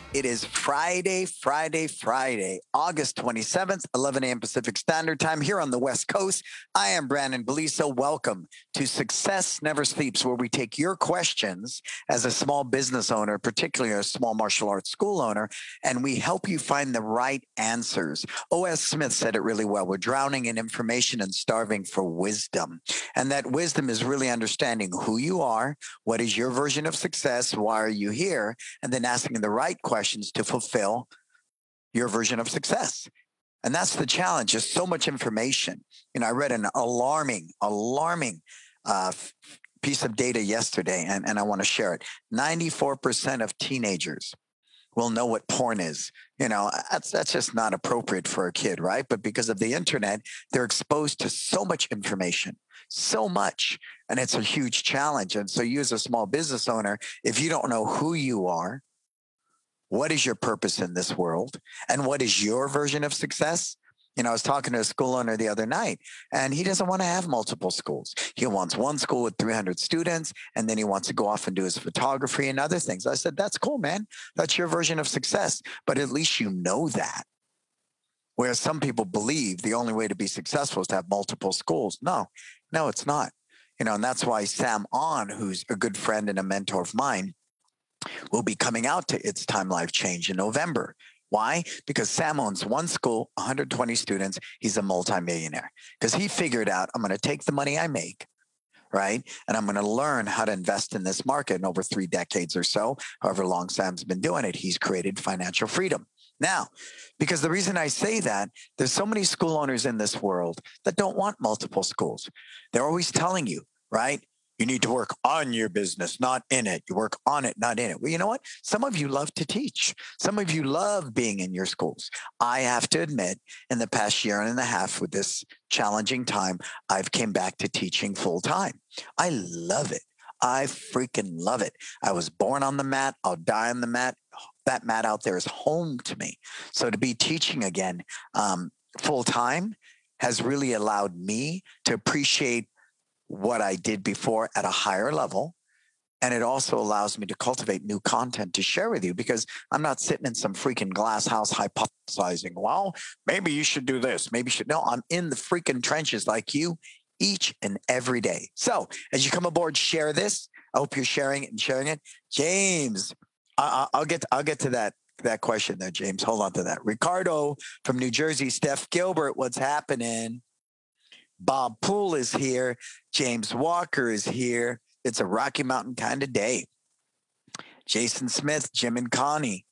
right. It is Friday, Friday, Friday, August 27th, 11 a.m. Pacific Standard Time here on the West Coast. I am Brandon Beliso. Welcome to Success Never Sleeps, where we take your questions as a small business owner, particularly a small martial arts school owner, and we help you find the right answers. O.S. Smith said it really well. We're drowning in information and starving for wisdom. And that wisdom is really understanding who you are, what is your version of success, why are you here, and then asking the right questions to fulfill your version of success. And that's the challenge. There's so much information. You know, I read an alarming, alarming uh, piece of data yesterday, and, and I want to share it. 94% of teenagers will know what porn is. You know, that's that's just not appropriate for a kid, right? But because of the internet, they're exposed to so much information, so much, and it's a huge challenge. And so, you as a small business owner, if you don't know who you are, what is your purpose in this world, and what is your version of success, you know, I was talking to a school owner the other night, and he doesn't want to have multiple schools. He wants one school with 300 students, and then he wants to go off and do his photography and other things. I said, That's cool, man. That's your version of success. But at least you know that. Whereas some people believe the only way to be successful is to have multiple schools. No, no, it's not. You know, and that's why Sam On, who's a good friend and a mentor of mine, will be coming out to It's Time Life Change in November. Why? Because Sam owns one school, 120 students. He's a multimillionaire because he figured out I'm going to take the money I make, right? And I'm going to learn how to invest in this market. And over three decades or so, however long Sam's been doing it, he's created financial freedom. Now, because the reason I say that, there's so many school owners in this world that don't want multiple schools. They're always telling you, right? You need to work on your business, not in it. You work on it, not in it. Well, you know what? Some of you love to teach. Some of you love being in your schools. I have to admit, in the past year and a half with this challenging time, I've came back to teaching full time. I love it. I freaking love it. I was born on the mat. I'll die on the mat. That mat out there is home to me. So to be teaching again um, full time has really allowed me to appreciate what I did before at a higher level. And it also allows me to cultivate new content to share with you because I'm not sitting in some freaking glass house hypothesizing, well, maybe you should do this. Maybe you should. No, I'm in the freaking trenches like you each and every day. So as you come aboard, share this. I hope you're sharing it and sharing it. James, I, will get I'll get to that that question there, James. Hold on to that. Ricardo from New Jersey, Steph Gilbert, what's happening? Bob Poole is here. James Walker is here. It's a Rocky Mountain kind of day. Jason Smith, Jim and Connie.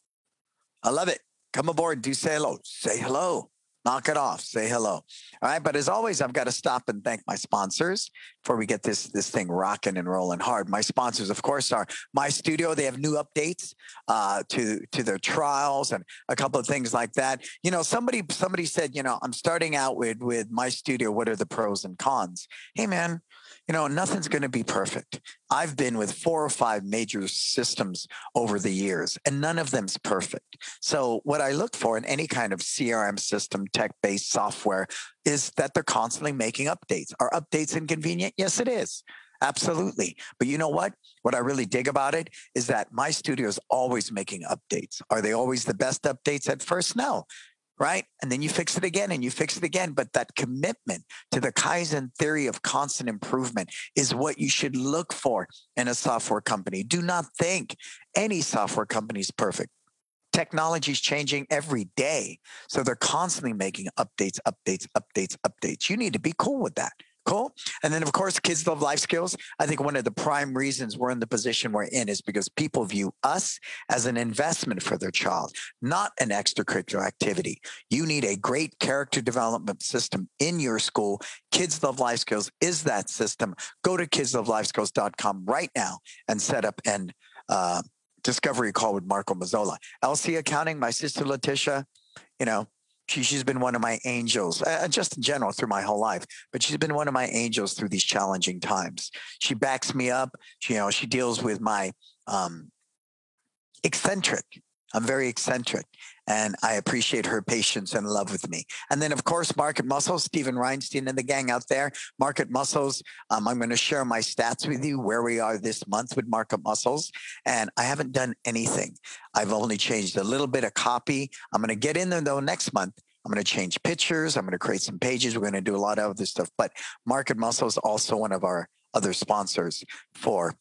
I love it. Come aboard. Do say hello. Say hello knock it off. Say hello. All right but as always i've got to stop and thank my sponsors before we get this this thing rocking and rolling hard. My sponsors of course are MyStudio. They have new updates uh, to to their trials and a couple of things like that. You know somebody somebody said you know i'm starting out with with MyStudio. What are the pros and cons? Hey man you know, nothing's going to be perfect. I've been with four or five major systems over the years, and none of them's perfect. So, what I look for in any kind of CRM system, tech based software, is that they're constantly making updates. Are updates inconvenient? Yes, it is. Absolutely. But you know what? What I really dig about it is that MyStudio is always making updates. Are they always the best updates at first? No right? And then you fix it again and you fix it again. But that commitment to the Kaizen theory of constant improvement is what you should look for in a software company. Do not think any software company is perfect. Technology is changing every day. So they're constantly making updates, updates, updates, updates. You need to be cool with that. Cool. And then, of course, kids love life skills. I think one of the prime reasons we're in the position we're in is because people view us as an investment for their child, not an extra extracurricular activity. You need a great character development system in your school. Kids Love Life Skills is that system. Go to kidslovelifeskills.com right now and set up an uh, discovery call with Marco Mazzola. LC Accounting, my sister Letitia, you know, she, she's been one of my angels, uh, just in general through my whole life, but she's been one of my angels through these challenging times. She backs me up. She, you know, she deals with my um, eccentric I'm very eccentric and I appreciate her patience and love with me. And then, of course, Market Muscles, Stephen Reinstein and the gang out there. Market Muscles, um, I'm going to share my stats with you where we are this month with Market Muscles. And I haven't done anything. I've only changed a little bit of copy. I'm going to get in there though next month. I'm going to change pictures. I'm going to create some pages. We're going to do a lot of other stuff. But Market Muscles also one of our other sponsors for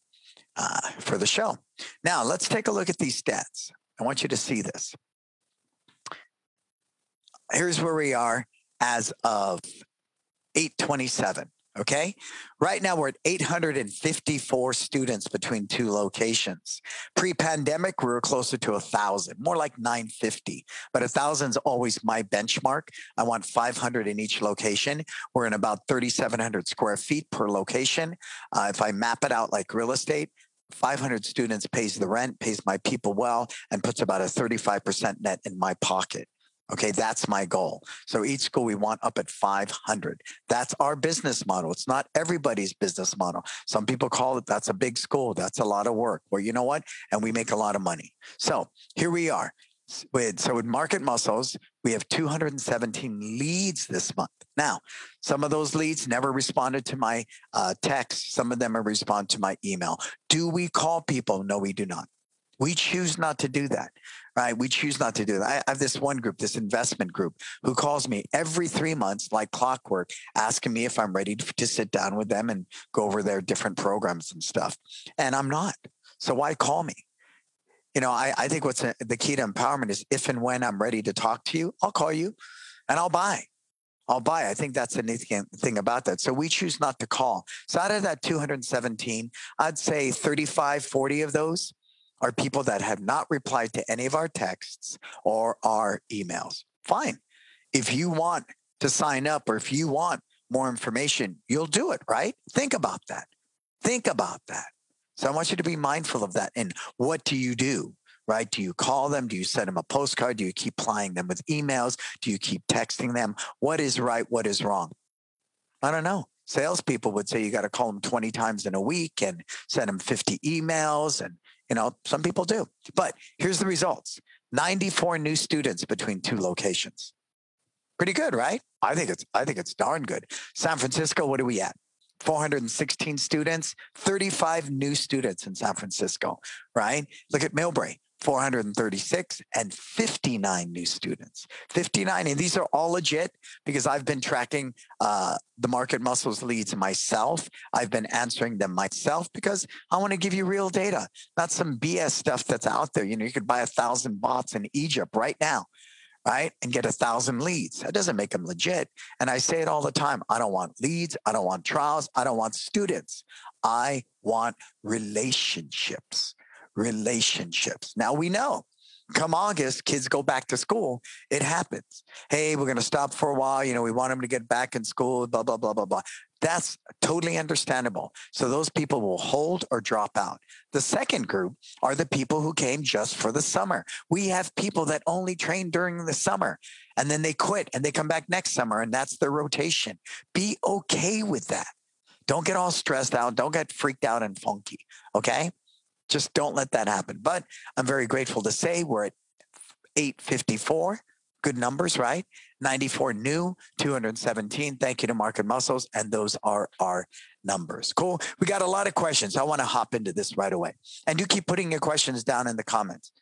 uh, for the show. Now let's take a look at these stats. I want you to see this here's where we are as of 827. Okay. Right now we're at 854 students between two locations. Pre pandemic, we were closer to a thousand, more like 950, but a thousand's always my benchmark. I want 500 in each location. We're in about 3,700 square feet per location. Uh, if I map it out like real estate, 500 students pays the rent, pays my people well, and puts about a 35% net in my pocket. Okay, that's my goal. So each school we want up at 500. That's our business model. It's not everybody's business model. Some people call it that's a big school. That's a lot of work. Well, you know what? And we make a lot of money. So here we are. With, so with Market Muscles, we have 217 leads this month. Now, some of those leads never responded to my uh, text. Some of them have responded to my email. Do we call people? No, we do not. We choose not to do that right? We choose not to do that. I have this one group, this investment group, who calls me every three months, like clockwork, asking me if I'm ready to, to sit down with them and go over their different programs and stuff. And I'm not. So why call me? You know, I, I think what's a, the key to empowerment is if and when I'm ready to talk to you, I'll call you and I'll buy. I'll buy. I think that's the neat thing about that. So we choose not to call. So out of that 217, I'd say 35, 40 of those are people that have not replied to any of our texts or our emails. Fine. If you want to sign up or if you want more information, you'll do it, right? Think about that. Think about that. So I want you to be mindful of that. And what do you do? Right? Do you call them? Do you send them a postcard? Do you keep plying them with emails? Do you keep texting them? What is right? What is wrong? I don't know. Salespeople would say you got to call them 20 times in a week and send them 50 emails and you know, some people do. But here's the results 94 new students between two locations. Pretty good, right? I think it's I think it's darn good. San Francisco, what are we at? 416 students, 35 new students in San Francisco, right? Look at Millbrae, 436 and 59 new students. 59 and these are all legit because i've been tracking uh, the market muscles leads myself. I've been answering them myself because i want to give you real data not some bs stuff that's out there. You know you could buy a thousand bots in egypt right now right and get a thousand leads. That doesn't make them legit and i say it all the time i don't want leads i don't want trials i don't want students. I want relationships relationships. Now we know come August, kids go back to school. It happens. Hey, we're going to stop for a while. You know, we want them to get back in school, blah, blah, blah, blah, blah. That's totally understandable. So those people will hold or drop out. The second group are the people who came just for the summer. We have people that only train during the summer and then they quit and they come back next summer and that's their rotation. Be okay with that. Don't get all stressed out. Don't get freaked out and funky. Okay. Just don't let that happen. But I'm very grateful to say we're at 854. Good numbers, right? 94 new, 217. Thank you to Market Muscles. And those are our numbers. Cool. We got a lot of questions. I want to hop into this right away. And you keep putting your questions down in the comments.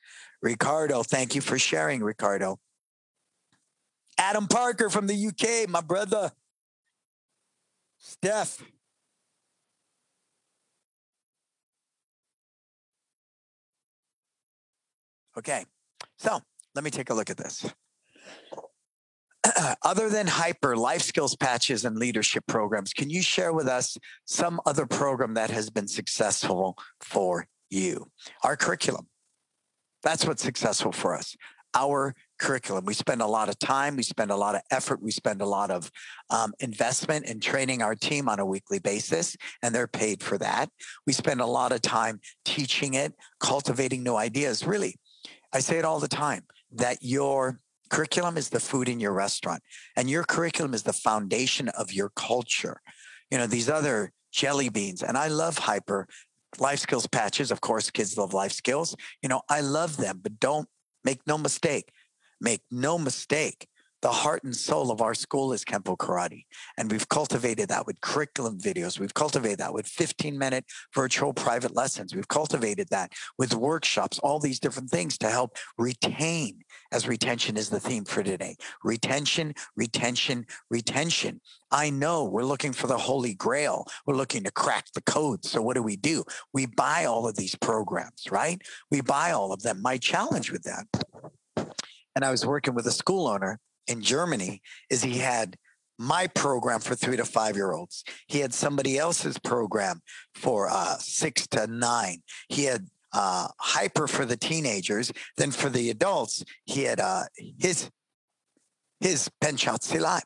Ricardo, thank you for sharing, Ricardo. Adam Parker from the UK, my brother. Steph, Okay, so let me take a look at this. other than hyper life skills patches and leadership programs can you share with us some other program that has been successful for you? Our curriculum. That's what's successful for us. Our curriculum. We spend a lot of time we spend a lot of effort we spend a lot of um, investment in training our team on a weekly basis and they're paid for that. We spend a lot of time teaching it cultivating new ideas really I say it all the time that your curriculum is the food in your restaurant and your curriculum is the foundation of your culture. You know, these other jelly beans, and I love hyper life skills patches. Of course, kids love life skills. You know, I love them, but don't Make no mistake. Make no mistake the heart and soul of our school is Kempo Karate. And we've cultivated that with curriculum videos. We've cultivated that with 15 minute virtual private lessons. We've cultivated that with workshops, all these different things to help retain, as retention is the theme for today. Retention, retention, retention. I know we're looking for the holy grail. We're looking to crack the code. So what do we do? We buy all of these programs, right? We buy all of them. My challenge with that and I was working with a school owner in Germany is he had my program for three to five year olds. He had somebody else's program for uh, six to nine. He had uh, hyper for the teenagers. Then for the adults, he had uh, his his Pencak Silat.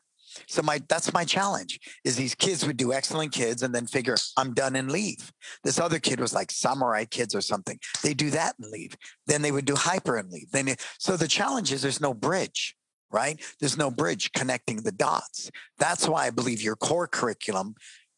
So my that's my challenge is these kids would do excellent kids and then figure I'm done and leave. This other kid was like samurai kids or something. They do that and leave. Then they would do hyper and leave. Then so the challenge is there's no bridge right? There's no bridge connecting the dots. That's why I believe your core curriculum,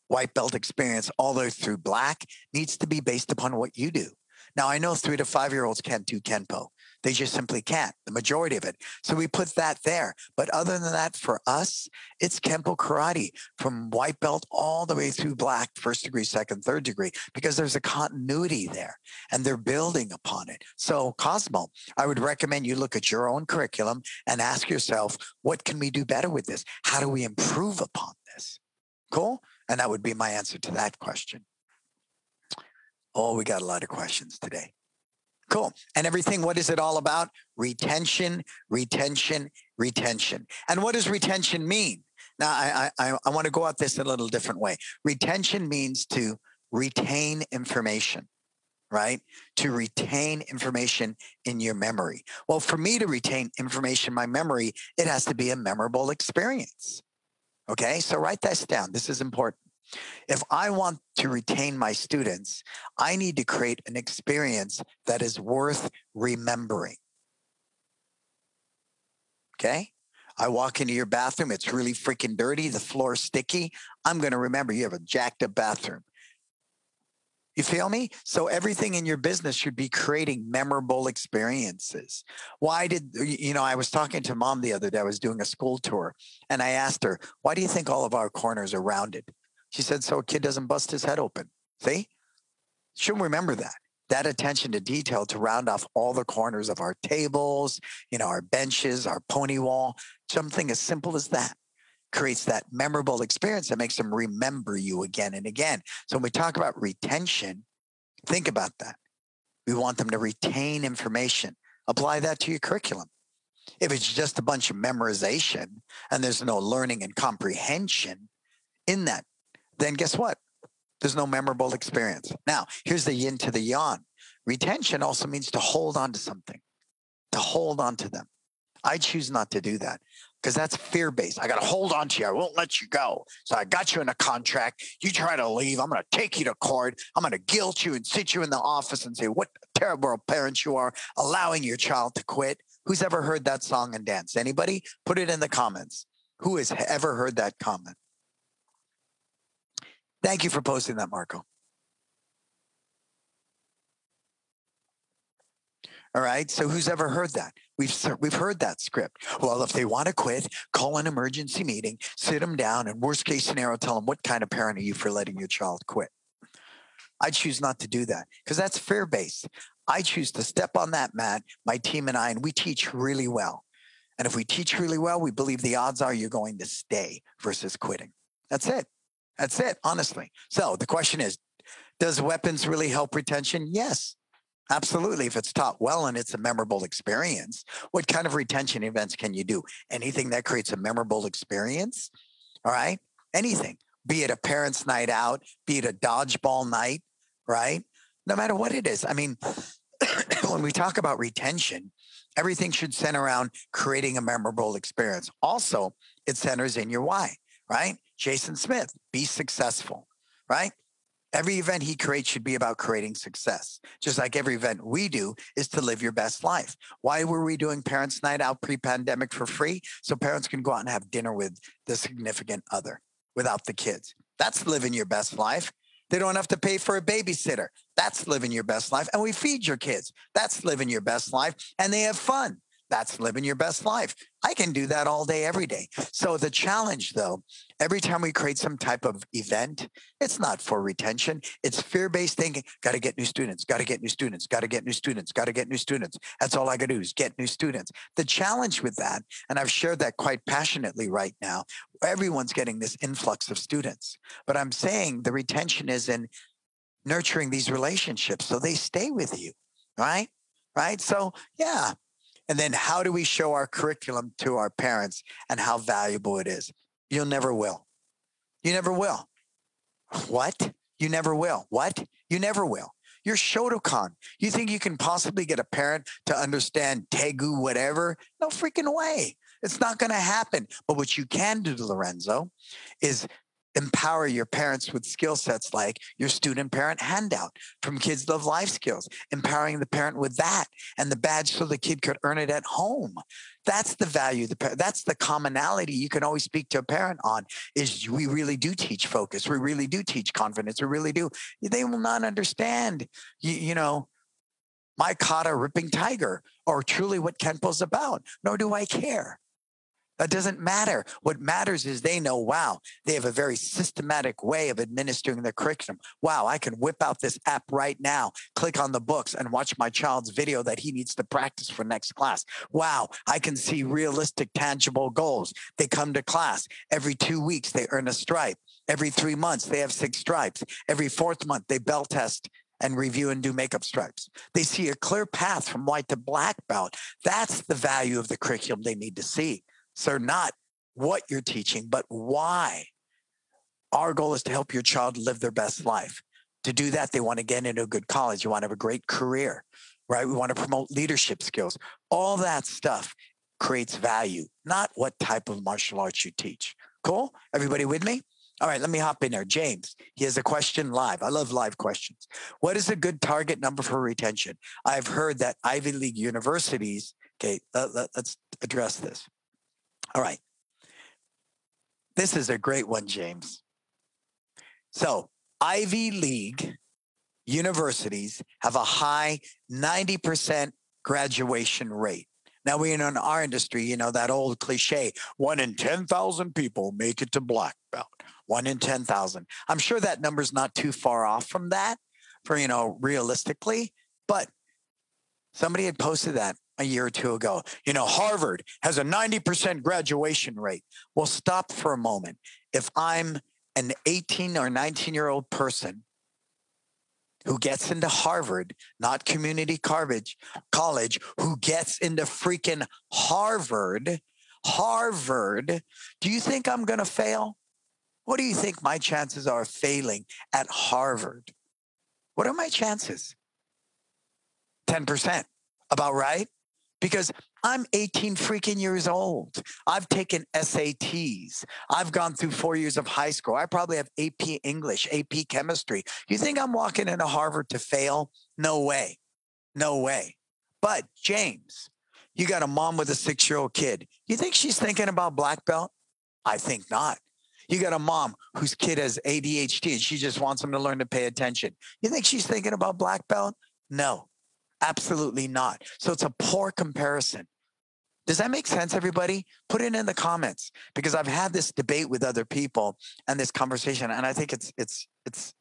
white belt experience, all the way through black, needs to be based upon what you do. Now, I know three to five year olds can't do Kenpo. They just simply can't, the majority of it. So we put that there. But other than that, for us, it's Kempo karate from white belt all the way through black, first degree, second, third degree, because there's a continuity there and they're building upon it. So, Cosmo, I would recommend you look at your own curriculum and ask yourself, what can we do better with this? How do we improve upon this? Cool? And that would be my answer to that question. Oh, we got a lot of questions today. Cool. And everything, what is it all about? Retention, retention, retention. And what does retention mean? Now, I, I, I want to go at this a little different way. Retention means to retain information, right? To retain information in your memory. Well, for me to retain information in my memory, it has to be a memorable experience. Okay, so write this down. This is important. If I want to retain my students, I need to create an experience that is worth remembering. Okay? I walk into your bathroom, it's really freaking dirty, the floor's sticky. I'm going to remember you have a jacked up bathroom. You feel me? So everything in your business should be creating memorable experiences. Why did you know? I was talking to mom the other day. I was doing a school tour, and I asked her, "Why do you think all of our corners are rounded?" She said, so a kid doesn't bust his head open. See? Should remember that. That attention to detail to round off all the corners of our tables, you know, our benches, our pony wall, something as simple as that creates that memorable experience that makes them remember you again and again. So when we talk about retention, think about that. We want them to retain information. Apply that to your curriculum. If it's just a bunch of memorization and there's no learning and comprehension in that then guess what? There's no memorable experience. Now, here's the yin to the yang. Retention also means to hold on to something, to hold on to them. I choose not to do that because that's fear based. I got to hold on to you. I won't let you go. So I got you in a contract. You try to leave. I'm going to take you to court. I'm going to guilt you and sit you in the office and say, what terrible parents you are allowing your child to quit. Who's ever heard that song and dance? Anybody? Put it in the comments. Who has ever heard that comment? Thank you for posting that, Marco. All right. So who's ever heard that? We've we've heard that script. Well, if they want to quit, call an emergency meeting, sit them down, and worst case scenario, tell them what kind of parent are you for letting your child quit. I choose not to do that because that's fear based. I choose to step on that mat, my team and I, and we teach really well. And if we teach really well, we believe the odds are you're going to stay versus quitting. That's it. That's it, honestly. So the question is Does weapons really help retention? Yes, absolutely. If it's taught well and it's a memorable experience, what kind of retention events can you do? Anything that creates a memorable experience? All right. Anything, be it a parents' night out, be it a dodgeball night, right? No matter what it is. I mean, when we talk about retention, everything should center around creating a memorable experience. Also, it centers in your why, right? Jason Smith, be successful, right? Every event he creates should be about creating success. Just like every event we do is to live your best life. Why were we doing Parents Night Out pre pandemic for free? So parents can go out and have dinner with the significant other without the kids. That's living your best life. They don't have to pay for a babysitter. That's living your best life. And we feed your kids. That's living your best life. And they have fun. That's living your best life. I can do that all day, every day. So the challenge, though, every time we create some type of event, it's not for retention. It's fear-based thinking. Got to get new students. Got to get new students. Got to get new students. Got to get new students. That's all I got to do is get new students. The challenge with that, and I've shared that quite passionately right now. Everyone's getting this influx of students, but I'm saying the retention is in nurturing these relationships so they stay with you, right? Right. So yeah, and then how do we show our curriculum to our parents and how valuable it is? You'll never will. You never will. What? You never will. What? You never will. You're Shotokan. You think you can possibly get a parent to understand Tegu, whatever? No freaking way. It's not going to happen. But what you can do, Lorenzo, is empower your parents with skill sets like your student parent handout from Kids Love Life Skills, empowering the parent with that and the badge so the kid could earn it at home. That's the value. The that's the commonality you can always speak to a parent on. Is we really do teach focus. We really do teach confidence. We really do. They will not understand. You, you know, my kata ripping tiger or truly what Kenpo's about. Nor do I care. That doesn't matter. What matters is they know, wow, they have a very systematic way of administering their curriculum. Wow, I can whip out this app right now, click on the books and watch my child's video that he needs to practice for next class. Wow, I can see realistic, tangible goals. They come to class every two weeks, they earn a stripe. Every three months, they have six stripes. Every fourth month, they belt test and review and do makeup stripes. They see a clear path from white to black belt. That's the value of the curriculum they need to see. So, not what you're teaching, but why. Our goal is to help your child live their best life. To do that, they want to get into a good college. You want to have a great career, right? We want to promote leadership skills. All that stuff creates value, not what type of martial arts you teach. Cool? Everybody with me? All right, let me hop in there. James, he has a question live. I love live questions. What is a good target number for retention? I've heard that Ivy League universities, okay, let, let's address this. All right. This is a great one, James. So, Ivy League universities have a high 90% graduation rate. Now, we in our industry, you know, that old cliche one in 10,000 people make it to black belt, one in 10,000. I'm sure that number's not too far off from that for, you know, realistically, but somebody had posted that a year or two ago. You know, Harvard has a 90% graduation rate. Well, stop for a moment. If I'm an 18 or 19 year old person who gets into Harvard, not community college, college, who gets into freaking Harvard, Harvard, do you think I'm going to fail? What do you think my chances are of failing at Harvard? What are my chances? 10%. About right? Because I'm 18 freaking years old. I've taken SATs. I've gone through four years of high school. I probably have AP English, AP Chemistry. You think I'm walking into Harvard to fail? No way. No way. But James, you got a mom with a six year old kid. You think she's thinking about black belt? I think not. You got a mom whose kid has ADHD and she just wants him to learn to pay attention. You think she's thinking about black belt? No. Absolutely not. So it's a poor comparison. Does that make sense, everybody? Put it in the comments because I've had this debate with other people and this conversation, and I think it's it's it's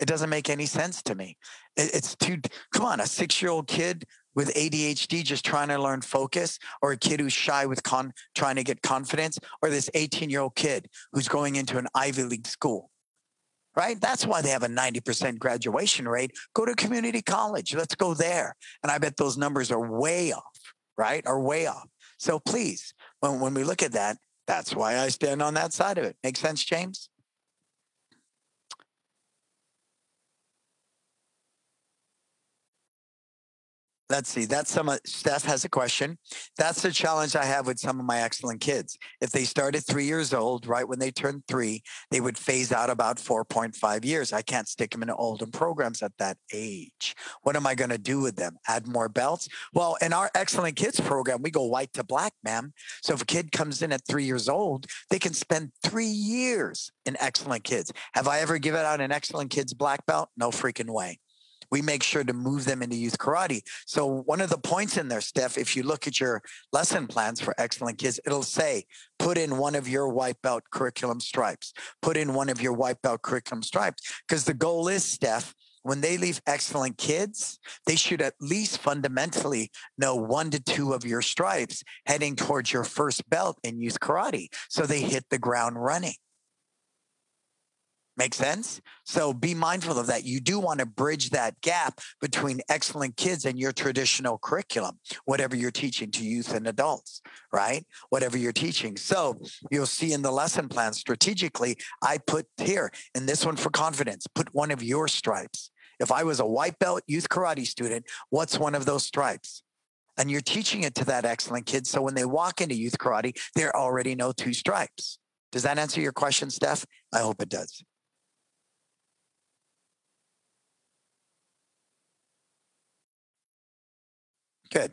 it doesn't make any sense to me. It, it's too come on, a six-year-old kid with ADHD just trying to learn focus, or a kid who's shy with con trying to get confidence, or this 18-year-old kid who's going into an Ivy League school right? That's why they have a 90% graduation rate. Go to community college. Let's go there. And I bet those numbers are way off, right? Are way off. So please, when, when we look at that, that's why I stand on that side of it. Make sense, James? Let's see. That's some Steph has a question. That's the challenge I have with some of my excellent kids. If they start at three years old, right when they turn three, they would phase out about 4.5 years. I can't stick them in older programs at that age. What am I going to do with them? Add more belts? Well, in our excellent kids program, we go white to black, ma'am. So if a kid comes in at three years old, they can spend three years in excellent kids. Have I ever given out an excellent kids black belt? No freaking way we make sure to move them into youth karate. So one of the points in there, Steph, if you look at your lesson plans for excellent kids, it'll say, put in one of your white belt curriculum stripes, put in one of your white belt curriculum stripes. Because the goal is, Steph, when they leave excellent kids, they should at least fundamentally know one to two of your stripes heading towards your first belt in youth karate. So they hit the ground running. Make sense? So be mindful of that. You do want to bridge that gap between excellent kids and your traditional curriculum, whatever you're teaching to youth and adults, right? Whatever you're teaching. So you'll see in the lesson plan strategically, I put here in this one for confidence, put one of your stripes. If I was a white belt youth karate student, what's one of those stripes? And you're teaching it to that excellent kid. So when they walk into youth karate, they already know two stripes. Does that answer your question, Steph? I hope it does. Good.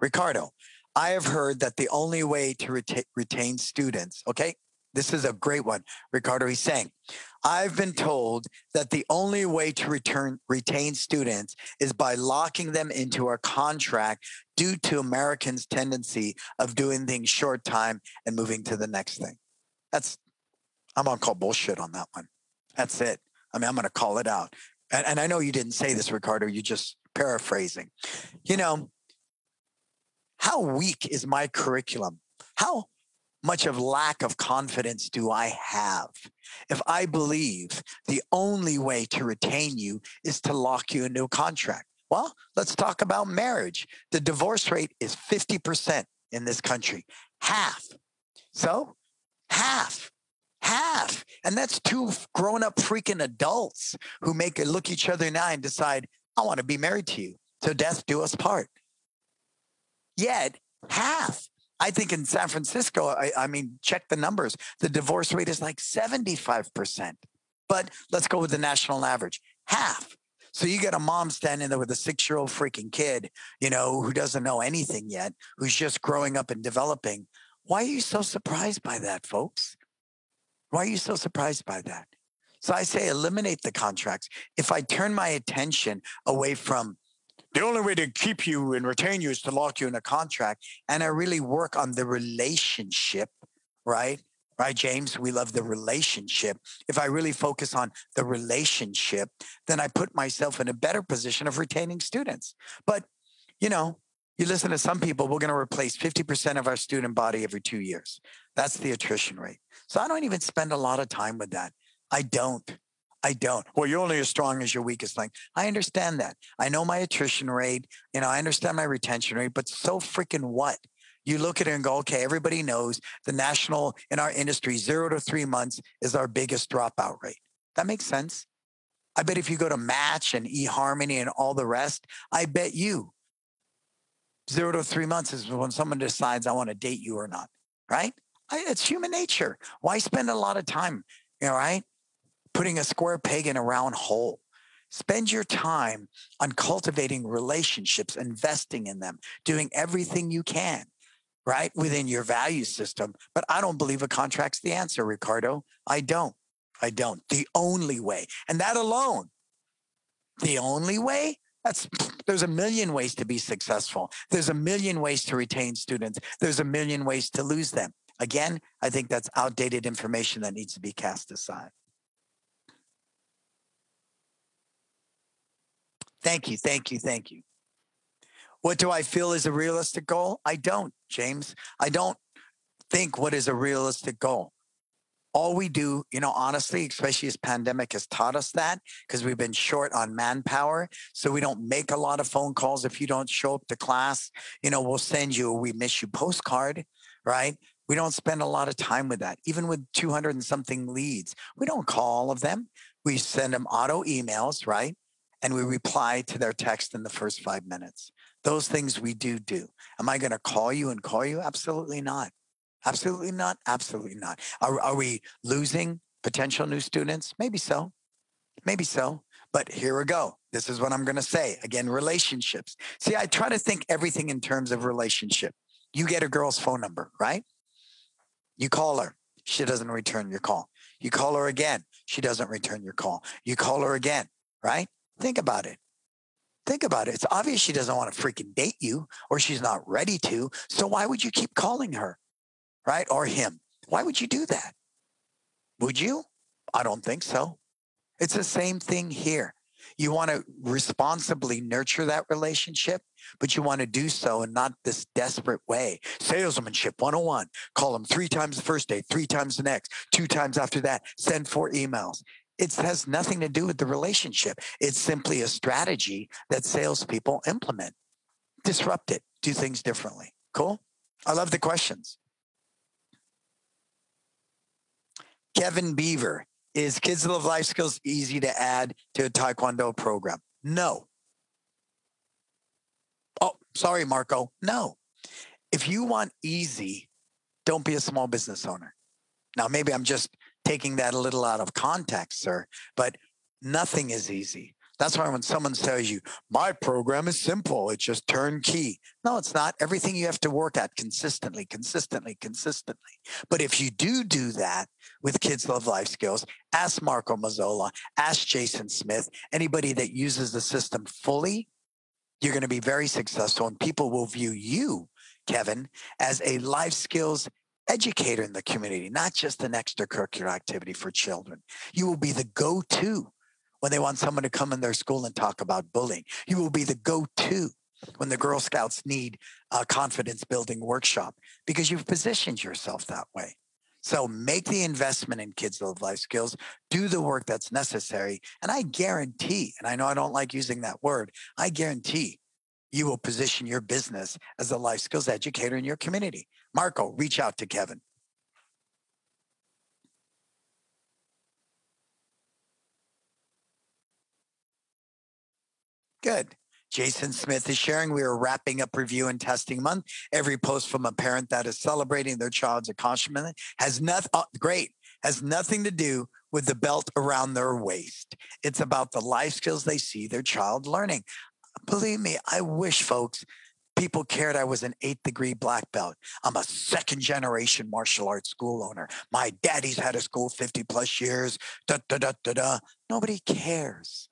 Ricardo, I have heard that the only way to reta- retain students, okay, this is a great one. Ricardo, he's saying, I've been told that the only way to return retain students is by locking them into a contract due to Americans' tendency of doing things short time and moving to the next thing. That's I'm gonna call bullshit on that one. That's it. I mean, I'm gonna call it out. And, and I know you didn't say this, Ricardo. You just paraphrasing. You know, how weak is my curriculum? How much of lack of confidence do I have if I believe the only way to retain you is to lock you into a contract? Well, let's talk about marriage. The divorce rate is 50% in this country, half. So, half, half. And that's two grown up freaking adults who make it look each other in the eye and decide, I want to be married to you. So death do us part. Yet half. I think in San Francisco, I, I mean, check the numbers. The divorce rate is like 75%. But let's go with the national average half. So you get a mom standing there with a six year old freaking kid, you know, who doesn't know anything yet, who's just growing up and developing. Why are you so surprised by that, folks? Why are you so surprised by that? So I say eliminate the contracts. If I turn my attention away from the only way to keep you and retain you is to lock you in a contract, and I really work on the relationship, right? Right, James, we love the relationship. If I really focus on the relationship, then I put myself in a better position of retaining students. But, you know, you listen to some people, we're going to replace 50% of our student body every two years. That's the attrition rate. So I don't even spend a lot of time with that. I don't. I don't. Well, you're only as strong as your weakest link. I understand that. I know my attrition rate. You know, I understand my retention rate, but so freaking what? You look at it and go, okay, everybody knows the national in our industry, zero to three months is our biggest dropout rate. That makes sense. I bet if you go to Match and eHarmony and all the rest, I bet you zero to three months is when someone decides I want to date you or not, right? I, it's human nature. Why spend a lot of time, you know, right? Putting a square peg in a round hole. Spend your time on cultivating relationships, investing in them, doing everything you can, right, within your value system. But I don't believe a contract's the answer, Ricardo. I don't. I don't. The only way, and that alone, the only way, that's there's a million ways to be successful. There's a million ways to retain students. There's a million ways to lose them. Again, I think that's outdated information that needs to be cast aside. Thank you, thank you, thank you. What do I feel is a realistic goal? I don't, James. I don't think what is a realistic goal. All we do, you know, honestly, especially as pandemic has taught us that because we've been short on manpower. So we don't make a lot of phone calls. If you don't show up to class, you know, we'll send you a we miss you postcard, right? We don't spend a lot of time with that. Even with 200 and something leads, we don't call all of them. We send them auto emails, right? And we reply to their text in the first five minutes. Those things we do do. Am I going to call you and call you? Absolutely not. Absolutely not. Absolutely not. Are, are we losing potential new students? Maybe so. Maybe so. But here we go. This is what I'm going to say. Again, relationships. See, I try to think everything in terms of relationship. You get a girl's phone number, right? You call her. She doesn't return your call. You call her again. She doesn't return your call. You call her again, right? Think about it. Think about it. It's obvious she doesn't want to freaking date you or she's not ready to. So why would you keep calling her, right? Or him? Why would you do that? Would you? I don't think so. It's the same thing here. You want to responsibly nurture that relationship, but you want to do so in not this desperate way. Salesmanship 101. Call them three times the first day, three times the next, two times after that. Send four emails. It has nothing to do with the relationship. It's simply a strategy that salespeople implement. Disrupt it, do things differently. Cool? I love the questions. Kevin Beaver, is Kids Love Life Skills easy to add to a Taekwondo program? No. Oh, sorry, Marco. No. If you want easy, don't be a small business owner. Now, maybe I'm just taking that a little out of context, sir, but nothing is easy. That's why when someone tells you, my program is simple, it's just turnkey. No, it's not. Everything you have to work at consistently, consistently, consistently. But if you do do that with Kids Love Life Skills, ask Marco Mazzola, ask Jason Smith, anybody that uses the system fully, you're going to be very successful. And people will view you, Kevin, as a life skills educator in the community, not just an extracurricular activity for children. You will be the go to when they want someone to come in their school and talk about bullying. You will be the go to when the Girl Scouts need a confidence building workshop because you've positioned yourself that way. So make the investment in kids' life skills, do the work that's necessary. And I guarantee, and I know I don't like using that word, I guarantee you will position your business as a life skills educator in your community. Marco, reach out to Kevin. Good. Jason Smith is sharing. We are wrapping up review and testing month. Every post from a parent that is celebrating their child's accomplishment has nothing oh, great, has nothing to do with the belt around their waist. It's about the life skills they see their child learning. Believe me, I wish folks people cared I was an eighth degree black belt. I'm a second generation martial arts school owner. My daddy's had a school 50 plus years. Da, da, da, da, da. Nobody cares.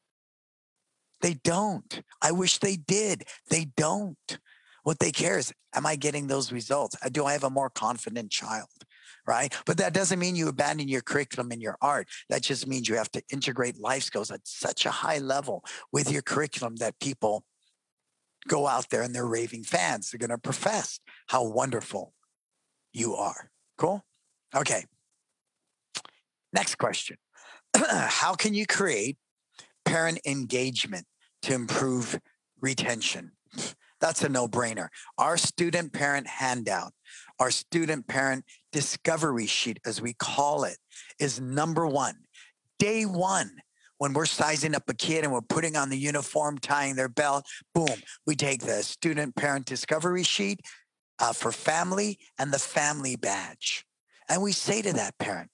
They don't. I wish they did. They don't. What they care is, am I getting those results? Uh, do I have a more confident child? Right. But that doesn't mean you abandon your curriculum and your art. That just means you have to integrate life skills at such a high level with your curriculum that people go out there and they're raving fans. They're going to profess how wonderful you are. Cool. Okay. Next question How can you create parent engagement to improve retention. That's a no brainer. Our student parent handout, our student parent discovery sheet, as we call it, is number one. Day one, when we're sizing up a kid and we're putting on the uniform, tying their belt, boom, we take the student parent discovery sheet uh, for family and the family badge. And we say to that parent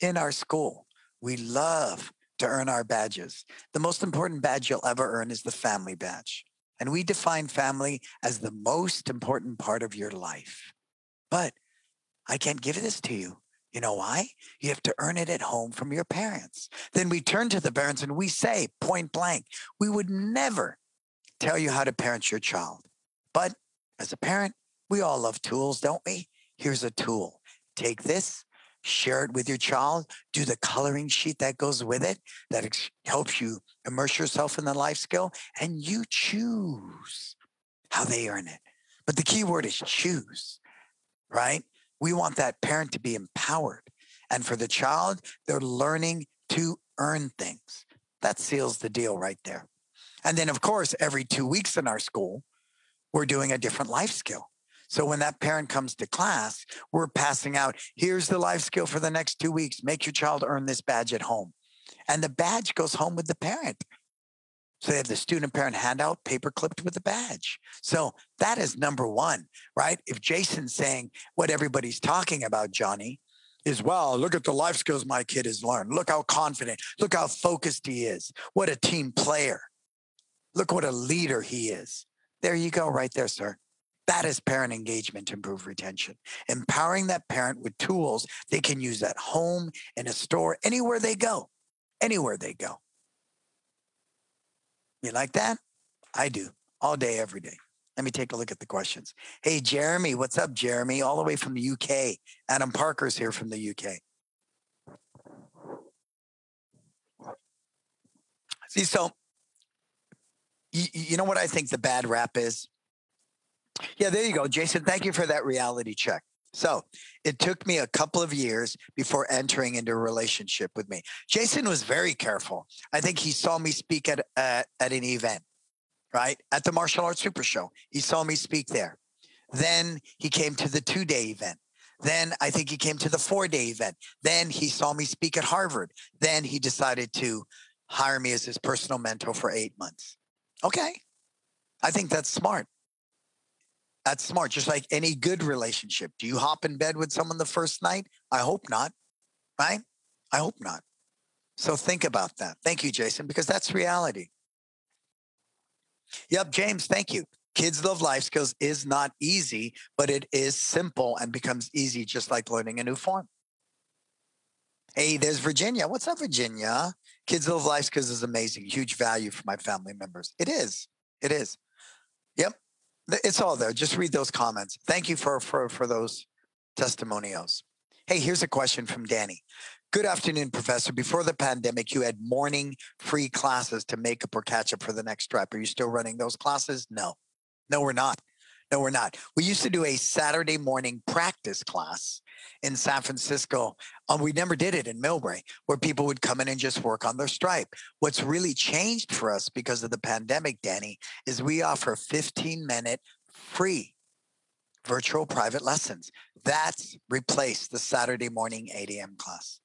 in our school, we love to earn our badges. The most important badge you'll ever earn is the family badge. And we define family as the most important part of your life. But I can't give this to you. You know why? You have to earn it at home from your parents. Then we turn to the parents and we say, point blank, we would never tell you how to parent your child. But as a parent, we all love tools, don't we? Here's a tool. Take this, share it with your child, do the coloring sheet that goes with it that ex- helps you immerse yourself in the life skill, and you choose how they earn it. But the key word is choose, right? We want that parent to be empowered. And for the child, they're learning to earn things. That seals the deal right there. And then, of course, every two weeks in our school, we're doing a different life skill. So when that parent comes to class, we're passing out here's the life skill for the next two weeks. Make your child earn this badge at home. And the badge goes home with the parent. So they have the student parent handout paper clipped with a badge. So that is number one, right? If Jason's saying what everybody's talking about, Johnny, is well, look at the life skills my kid has learned. Look how confident, look how focused he is. What a team player. Look what a leader he is. There you go, right there, sir. That is parent engagement to improve retention. Empowering that parent with tools they can use at home, in a store, anywhere they go, anywhere they go. You like that? I do all day, every day. Let me take a look at the questions. Hey, Jeremy, what's up, Jeremy? All the way from the UK. Adam Parker's here from the UK. See, so you, you know what I think the bad rap is? Yeah, there you go. Jason, thank you for that reality check. So it took me a couple of years before entering into a relationship with me. Jason was very careful. I think he saw me speak at, at an event, right? At the Martial Arts Super Show. He saw me speak there. Then he came to the two day event. Then I think he came to the four day event. Then he saw me speak at Harvard. Then he decided to hire me as his personal mentor for eight months. Okay. I think that's smart. That's smart. Just like any good relationship. Do you hop in bed with someone the first night? I hope not. Right? I hope not. So think about that. Thank you, Jason, because that's reality. Yep, James, thank you. Kids Love Life Skills is not easy, but it is simple and becomes easy just like learning a new form. Hey, there's Virginia. What's up, Virginia? Kids Love Life Skills is amazing. Huge value for my family members. It is. It is. Yep. It's all there. Just read those comments. Thank you for for for those testimonials. Hey, here's a question from Danny. Good afternoon, Professor. Before the pandemic, you had morning free classes to make up or catch up for the next trip. Are you still running those classes? No. No, we're not. No, we're not. We used to do a Saturday morning practice class in San Francisco. Um, we never did it in Millbrae, where people would come in and just work on their stripe. What's really changed for us because of the pandemic, Danny, is we offer 15 minute free virtual private lessons. That's replaced the Saturday morning 8 a.m. class.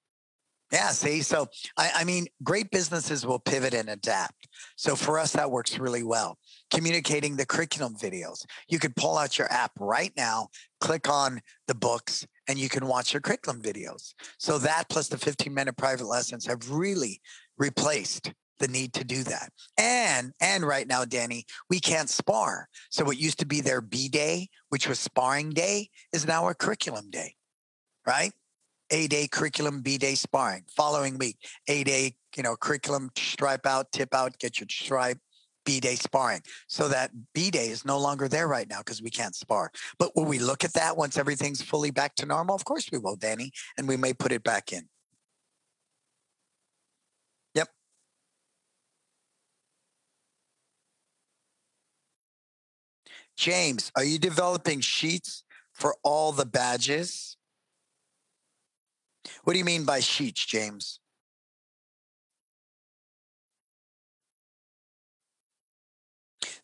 Yeah, see, so I, I, mean, great businesses will pivot and adapt. So for us, that works really well. Communicating the curriculum videos. You could pull out your app right now, click on the books, and you can watch your curriculum videos. So that plus the 15 minute private lessons have really replaced the need to do that. And and right now, Danny, we can't spar. So what used to be their B day, which was sparring day, is now a curriculum day, right? A day curriculum, B day sparring. Following week, A day, you know, curriculum, stripe out, tip out, get your stripe, B day sparring. So that B day is no longer there right now because we can't spar. But will we look at that once everything's fully back to normal? Of course we will, Danny, and we may put it back in. Yep. James, are you developing sheets for all the badges? What do you mean by sheets, James?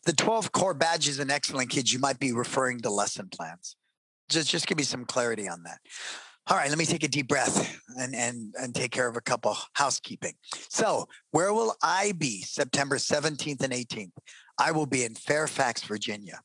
The 12 core badges and excellent kids, you might be referring to lesson plans. Just, just give me some clarity on that. All right, let me take a deep breath and, and, and take care of a couple housekeeping. So, where will I be September 17th and 18th? I will be in Fairfax, Virginia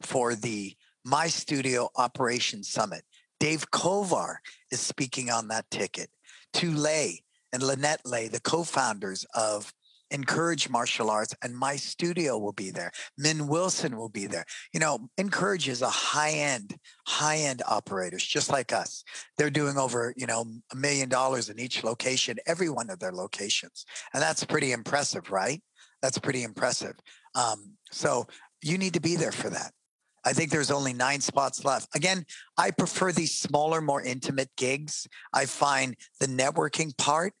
for the MyStudio Operations Summit. Dave Kovar is speaking on that ticket. Tu Lay and Lynette Lay, the co-founders of Encourage Martial Arts, and MyStudio will be there. Min Wilson will be there. You know, Encourage is a high-end, high-end operators, just like us. They're doing over, you know, a million dollars in each location, every one of their locations, and that's pretty impressive, right? That's pretty impressive. Um, so you need to be there for that. I think there's only nine spots left. Again, I prefer these smaller, more intimate gigs. I find the networking part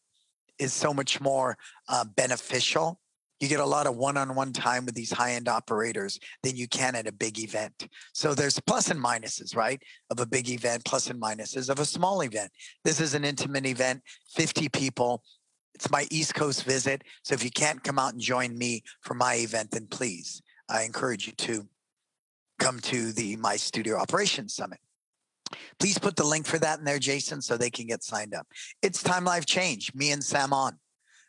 is so much more uh, beneficial. You get a lot of one-on-one time with these high-end operators than you can at a big event. So there's plus and minuses, right? Of a big event, plus and minuses of a small event. This is an intimate event, 50 people. It's my East Coast visit. So if you can't come out and join me for my event, then please, I encourage you to come to the MyStudio Operations Summit. Please put the link for that in there, Jason, so they can get signed up. It's Time Life Change, me and Sam on.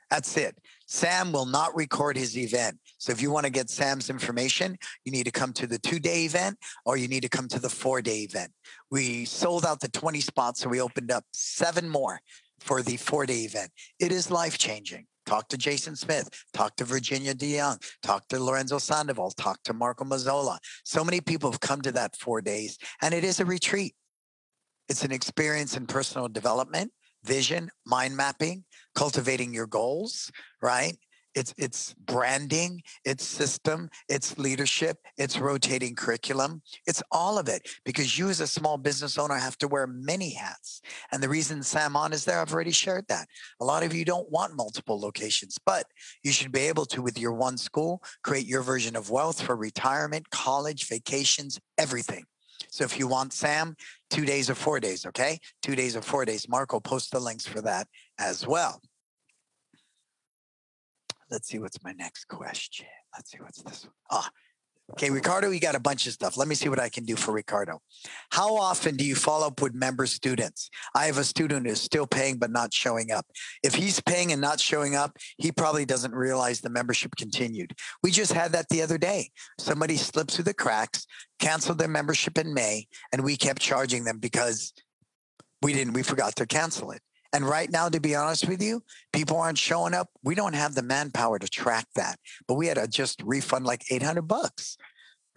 That's it. Sam will not record his event. So if you want to get Sam's information, you need to come to the two day event or you need to come to the four day event. We sold out the 20 spots, so we opened up seven more for the four day event. It is life changing. Talk to Jason Smith, talk to Virginia DeYoung, talk to Lorenzo Sandoval, talk to Marco Mazzola. So many people have come to that four days, and it is a retreat. It's an experience in personal development vision, mind mapping, cultivating your goals, right? It's it's branding, it's system, it's leadership, it's rotating curriculum. It's all of it because you as a small business owner have to wear many hats. And the reason Sam On is there, I've already shared that. A lot of you don't want multiple locations, but you should be able to, with your one school, create your version of wealth for retirement, college, vacations, everything. So if you want Sam, two days or four days, okay? Two days or four days. Mark will post the links for that as well. Let's see what's my next question. Let's see what's this one. Ah, Okay, Ricardo, you got a bunch of stuff. Let me see what I can do for Ricardo. How often do you follow up with member students? I have a student who's still paying but not showing up. If he's paying and not showing up, he probably doesn't realize the membership continued. We just had that the other day. Somebody slipped through the cracks, canceled their membership in May, and we kept charging them because we didn't, we forgot to cancel it. And right now, to be honest with you, people aren't showing up. We don't have the manpower to track that, but we had to just refund like 800 bucks,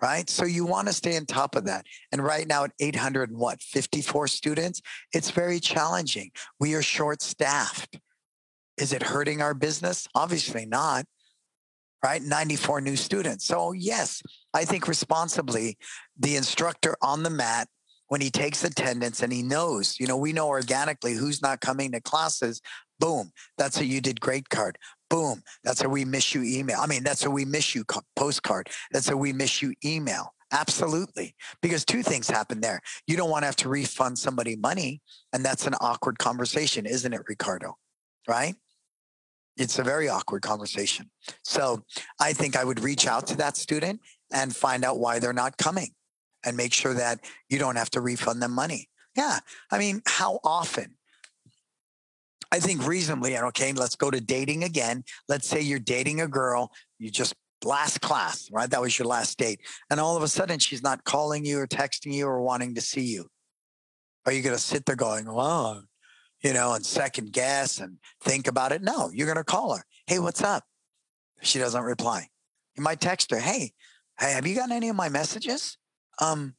right? So you want to stay on top of that. And right now at 800 and what, 54 students, it's very challenging. We are short staffed. Is it hurting our business? Obviously not, right? 94 new students. So yes, I think responsibly, the instructor on the mat when he takes attendance and he knows, you know, we know organically who's not coming to classes. Boom, that's a you did great card. Boom, that's a we miss you email. I mean, that's a we miss you postcard. That's a we miss you email. Absolutely. Because two things happen there. You don't want to have to refund somebody money. And that's an awkward conversation, isn't it, Ricardo? Right? It's a very awkward conversation. So I think I would reach out to that student and find out why they're not coming and make sure that you don't have to refund them money. Yeah. I mean, how often? I think reasonably, and okay, let's go to dating again. Let's say you're dating a girl, you just last class, right? That was your last date. And all of a sudden she's not calling you or texting you or wanting to see you. Are you going to sit there going, oh, you know, and second guess and think about it? No, you're going to call her. Hey, what's up? She doesn't reply. You might text her, hey, hey, have you gotten any of my messages? Um,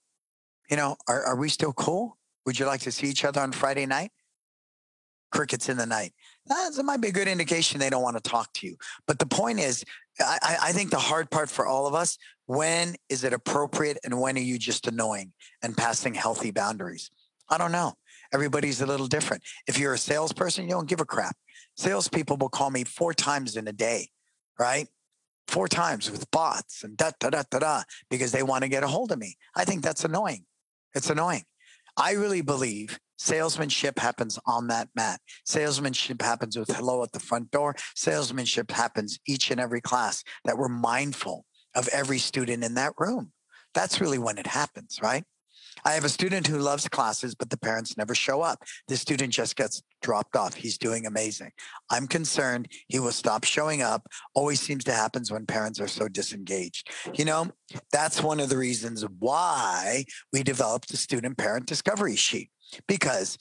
you know, are, are we still cool? Would you like to see each other on Friday night? Crickets in the night. That might be a good indication they don't want to talk to you. But the point is, I, I think the hard part for all of us, when is it appropriate and when are you just annoying and passing healthy boundaries? I don't know. Everybody's a little different. If you're a salesperson, you don't give a crap. Salespeople will call me four times in a day, right? Four times with bots and da da da da da because they want to get a hold of me. I think that's annoying. It's annoying. I really believe salesmanship happens on that mat. Salesmanship happens with hello at the front door. Salesmanship happens each and every class that we're mindful of every student in that room. That's really when it happens, right? I have a student who loves classes, but the parents never show up. The student just gets dropped off. He's doing amazing. I'm concerned he will stop showing up. Always seems to happen when parents are so disengaged. You know, that's one of the reasons why we developed the student parent discovery sheet because,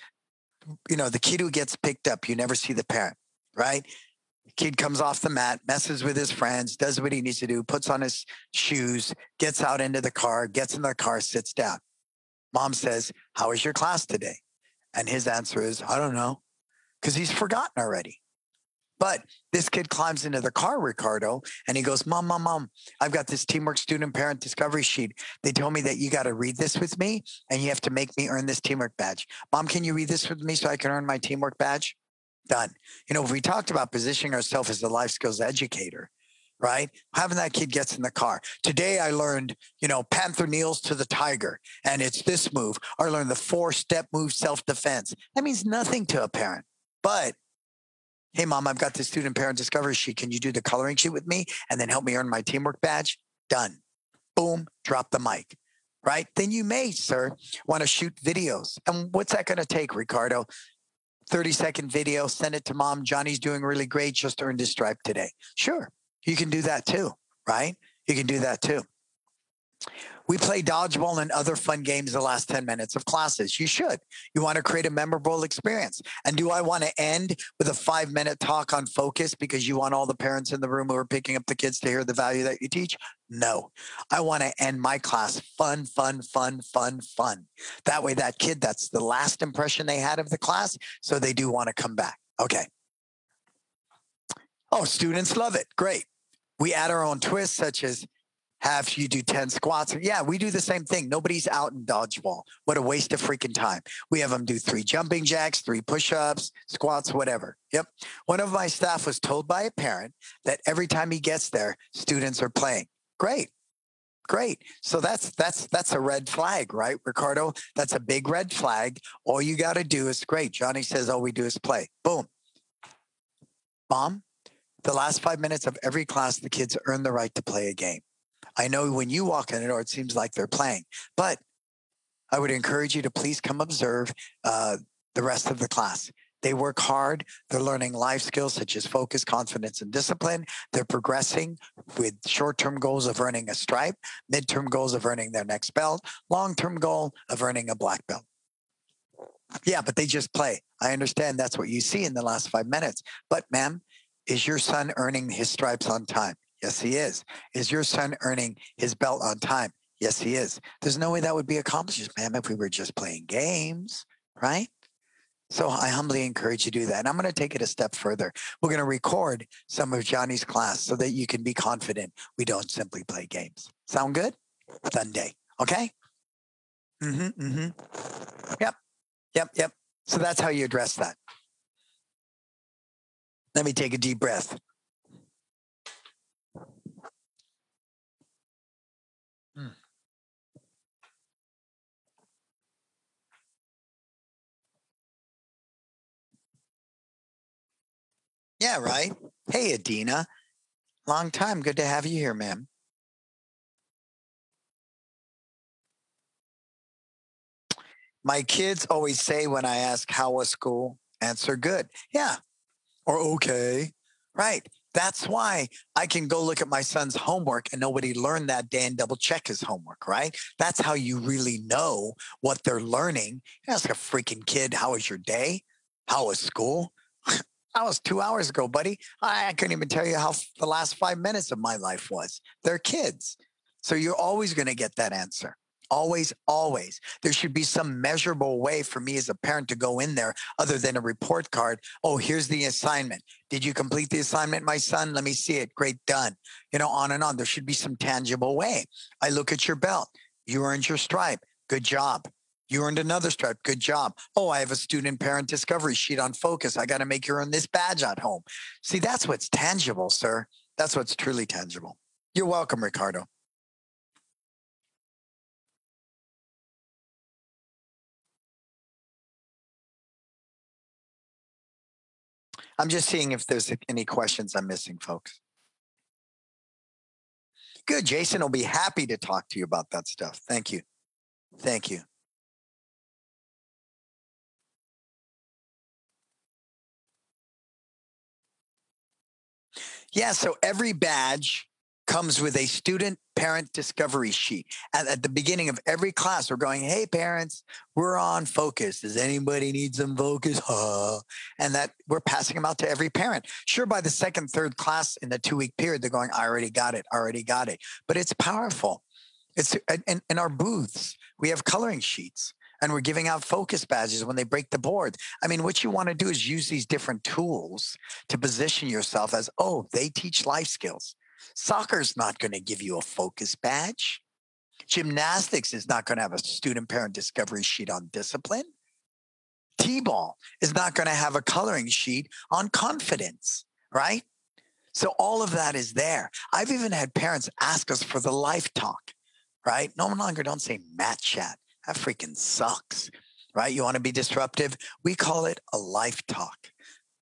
you know, the kid who gets picked up, you never see the parent, right? kid comes off the mat, messes with his friends, does what he needs to do, puts on his shoes, gets out into the car, gets in the car, sits down. Mom says, How was your class today? And his answer is, I don't know, because he's forgotten already. But this kid climbs into the car, Ricardo, and he goes, Mom, Mom, Mom, I've got this teamwork student parent discovery sheet. They told me that you got to read this with me and you have to make me earn this teamwork badge. Mom, can you read this with me so I can earn my teamwork badge? Done. You know, we talked about positioning ourselves as a life skills educator, right? Having that kid gets in the car. Today I learned, you know, Panther kneels to the tiger and it's this move. I learned the four step move self defense. That means nothing to a parent. But hey, mom, I've got this student parent discovery sheet. Can you do the coloring sheet with me and then help me earn my teamwork badge? Done. Boom, drop the mic. Right? Then you may, sir, want to shoot videos. And what's that going to take, Ricardo? 30 second video, send it to mom. Johnny's doing really great, just earned his stripe today. Sure, you can do that too, right? You can do that too. We play dodgeball and other fun games the last 10 minutes of classes. You should. You want to create a memorable experience. And do I want to end with a five minute talk on focus because you want all the parents in the room who are picking up the kids to hear the value that you teach? No. I want to end my class fun, fun, fun, fun, fun. That way, that kid, that's the last impression they had of the class. So they do want to come back. Okay. Oh, students love it. Great. We add our own twists, such as have you do 10 squats. Yeah, we do the same thing. Nobody's out in dodgeball. What a waste of freaking time. We have them do three jumping jacks, three push ups, squats, whatever. Yep. One of my staff was told by a parent that every time he gets there, students are playing. Great. Great. So that's that's that's a red flag, right, Ricardo? That's a big red flag. All you got to do is great. Johnny says all we do is play. Boom. Mom, the last 5 minutes of every class the kids earn the right to play a game. I know when you walk in the door, it seems like they're playing, but I would encourage you to please come observe uh, the rest of the class. They work hard. They're learning life skills such as focus, confidence, and discipline. They're progressing with short term goals of earning a stripe, mid-term goals of earning their next belt, long term goal of earning a black belt. Yeah, but they just play. I understand that's what you see in the last five minutes. But, ma'am, is your son earning his stripes on time? Yes, he is. Is your son earning his belt on time? Yes, he is. There's no way that would be accomplished, ma'am, if we were just playing games, right? So I humbly encourage you to do that. And I'm going to take it a step further. We're going to record some of Johnny's class so that you can be confident we don't simply play games. Sound good? Sunday. Okay? Mm-hmm. Mm-hmm. Yep. Yep. Yep. So that's how you address that. Let me take a deep breath. Yeah, right. Hey, Adina. Long time. Good to have you here, ma'am. My kids always say when I ask, How was school? Answer good. Yeah. Or okay. Right. That's why I can go look at my son's homework and nobody learned that day and double check his homework, right? That's how you really know what they're learning. Ask a freaking kid, How was your day? How was school? That was two hours ago, buddy. I, I couldn't even tell you how the last five minutes of my life was. They're kids. So you're always going to get that answer. Always, always. There should be some measurable way for me as a parent to go in there other than a report card. Oh, here's the assignment. Did you complete the assignment, my son? Let me see it. Great, done. You know, on and on. There should be some tangible way. I look at your belt. You earned your stripe. Good job. You earned another stripe. Good job. Oh, I have a student parent discovery sheet on focus. I got to make you earn this badge at home. See, that's what's tangible, sir. That's what's truly tangible. You're welcome, Ricardo. I'm just seeing if there's any questions I'm missing, folks. Good. Jason will be happy to talk to you about that stuff. Thank you. Thank you. Yeah, so every badge comes with a student parent discovery sheet. And at the beginning of every class, we're going, hey, parents, we're on focus. Does anybody need some focus? Huh? And that we're passing them out to every parent. Sure, by the second, third class in the two week period, they're going, I already got it, I already got it. But it's powerful. It's in, in our booths, we have coloring sheets and we're giving out focus badges when they break the board. I mean, what you want to do is use these different tools to position yourself as, oh, they teach life skills. Soccer's not going to give you a focus badge. Gymnastics is not going to have a student parent discovery sheet on discipline. T ball is not going to have a coloring sheet on confidence, right? So all of that is there. I've even had parents ask us for the life talk, right? No longer don't say mat chat. That freaking sucks, right? You want to be disruptive? We call it a life talk.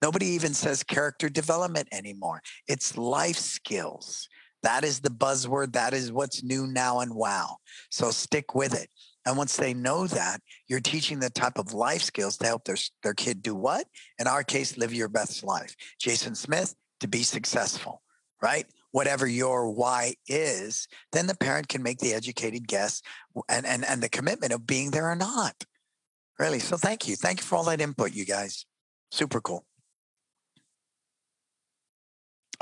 Nobody even says character development anymore. It's life skills. That is the buzzword. That is what's new now and wow. So stick with it. And once they know that, you're teaching the type of life skills to help their, their kid do what? In our case, live your best life. Jason Smith, to be successful, right? Whatever your why is, then the parent can make the educated guess and, and, and the commitment of being there or not. Really. So thank you. Thank you for all that input, you guys. Super cool.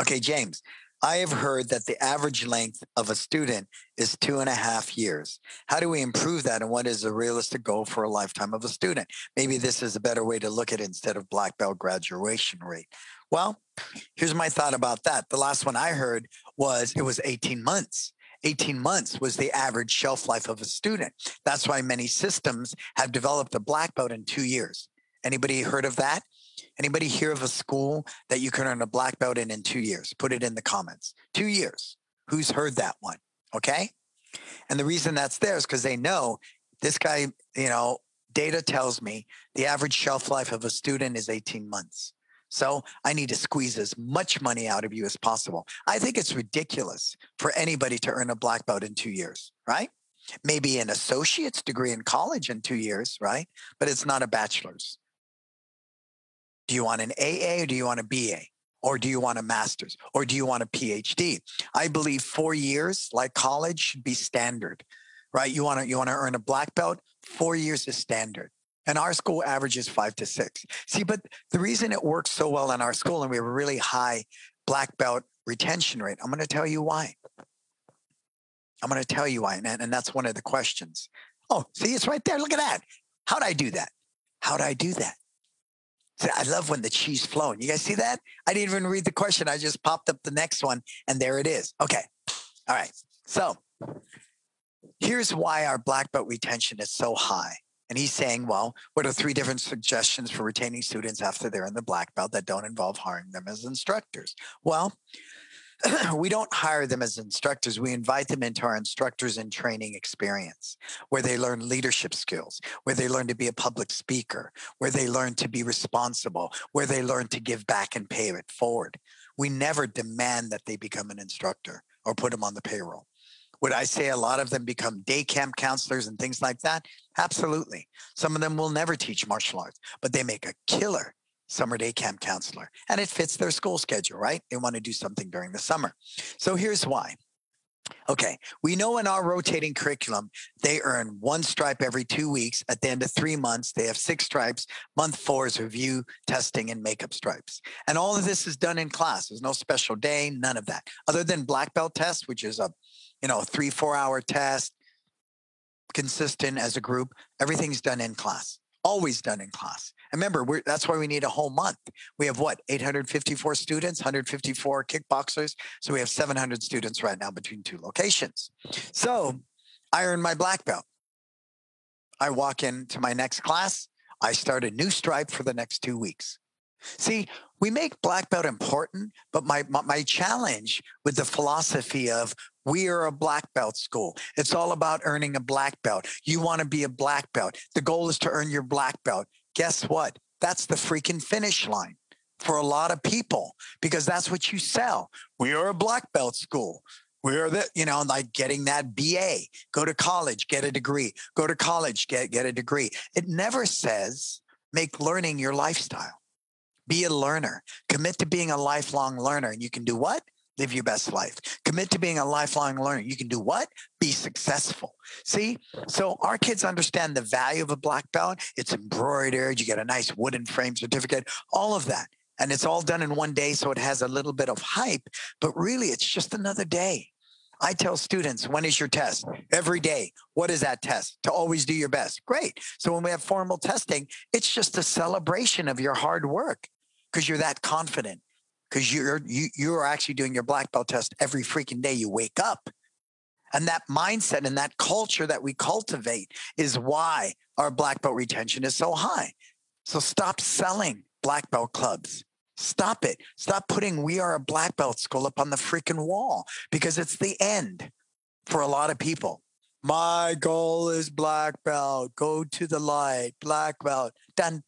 Okay, James, I have heard that the average length of a student is two and a half years. How do we improve that? And what is a realistic goal for a lifetime of a student? Maybe this is a better way to look at it instead of black belt graduation rate. Well, here's my thought about that. The last one I heard was it was 18 months. 18 months was the average shelf life of a student. That's why many systems have developed a black belt in two years. Anybody heard of that? Anybody hear of a school that you can earn a black belt in in two years? Put it in the comments. Two years. Who's heard that one? Okay. And the reason that's there is because they know this guy, you know, data tells me the average shelf life of a student is 18 months. So I need to squeeze as much money out of you as possible. I think it's ridiculous for anybody to earn a black belt in two years, right? Maybe an associate's degree in college in two years, right? But it's not a bachelor's. Do you want an AA or do you want a BA? Or do you want a master's? Or do you want a PhD? I believe four years, like college, should be standard, right? You want to you want to earn a black belt. Four years is standard, and our school averages five to six. See, but the reason it works so well in our school and we have a really high black belt retention rate, I'm going to tell you why. I'm going to tell you why, and, and that's one of the questions. Oh, see, it's right there. Look at that. How'd I do that? How'd I do that? I love when the cheese flowing. You guys see that? I didn't even read the question. I just popped up the next one and there it is. Okay. All right. So here's why our black belt retention is so high. And he's saying, well, what are three different suggestions for retaining students after they're in the black belt that don't involve hiring them as instructors? Well, we don't hire them as instructors. We invite them into our instructors and training experience where they learn leadership skills, where they learn to be a public speaker, where they learn to be responsible, where they learn to give back and pay it forward. We never demand that they become an instructor or put them on the payroll. Would I say a lot of them become day camp counselors and things like that? Absolutely. Some of them will never teach martial arts, but they make a killer summer day camp counselor. And it fits their school schedule, right? They want to do something during the summer. So here's why. Okay, we know in our rotating curriculum, they earn one stripe every two weeks. At the end of three months, they have six stripes. Month four is review, testing, and makeup stripes. And all of this is done in class. There's no special day, none of that. Other than black belt test, which is a, you know, three, four hour test, consistent as a group, everything's done in class always done in class. And remember, that's why we need a whole month. We have what, 854 students, 154 kickboxers. So we have 700 students right now between two locations. So I earn my black belt. I walk into my next class. I start a new stripe for the next two weeks. See, we make black belt important, but my, my, my challenge with the philosophy of we are a black belt school. It's all about earning a black belt. You want to be a black belt. The goal is to earn your black belt. Guess what? That's the freaking finish line for a lot of people because that's what you sell. We are a black belt school. We're the, you know, like getting that BA, go to college, get a degree, go to college, get, get a degree. It never says make learning your lifestyle. Be a learner. Commit to being a lifelong learner. And you can do what? Live your best life. Commit to being a lifelong learner. You can do what? Be successful. See? So our kids understand the value of a black belt. It's embroidered. You get a nice wooden frame certificate, all of that. And it's all done in one day. So it has a little bit of hype, but really it's just another day. I tell students, when is your test? Every day. What is that test? To always do your best. Great. So when we have formal testing, it's just a celebration of your hard work because you're that confident because you're you you're actually doing your black belt test every freaking day you wake up. And that mindset and that culture that we cultivate is why our black belt retention is so high. So stop selling black belt clubs. Stop it. Stop putting we are a black belt school up on the freaking wall because it's the end for a lot of people. My goal is black belt. Go to the light. Black belt. Done.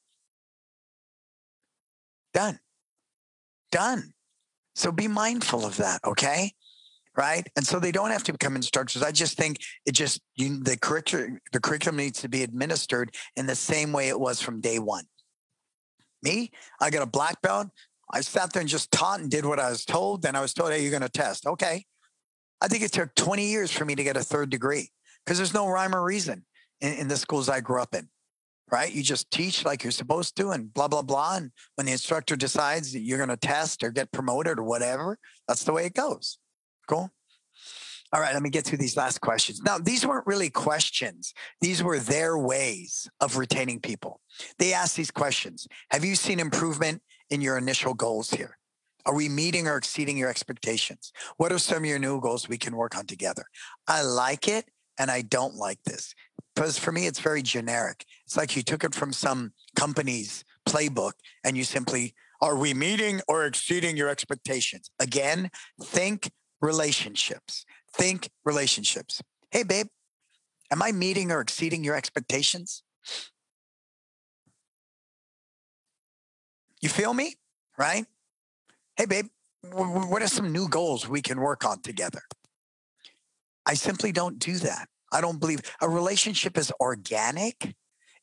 Done. Done. So be mindful of that, okay? right? And so they don't have to become instructors. I just think it just you, the curriculum the curriculum needs to be administered in the same way it was from day one. Me, I got a black belt. I sat there and just taught and did what I was told. Then I was told, hey, you're going to test. Okay. I think it took 20 years for me to get a third degree because there's no rhyme or reason in, in the schools I grew up in, right? You just teach like you're supposed to and blah, blah, blah. And when the instructor decides that you're going to test or get promoted or whatever, that's the way it goes. Cool. All right, let me get through these last questions. Now, these weren't really questions. These were their ways of retaining people. They asked these questions Have you seen improvement in your initial goals here? Are we meeting or exceeding your expectations? What are some of your new goals we can work on together? I like it and I don't like this because for me, it's very generic. It's like you took it from some company's playbook and you simply, are we meeting or exceeding your expectations? Again, think relationships. Think relationships. Hey, babe, am I meeting or exceeding your expectations? You feel me? Right? Hey, babe, what are some new goals we can work on together? I simply don't do that. I don't believe a relationship is organic.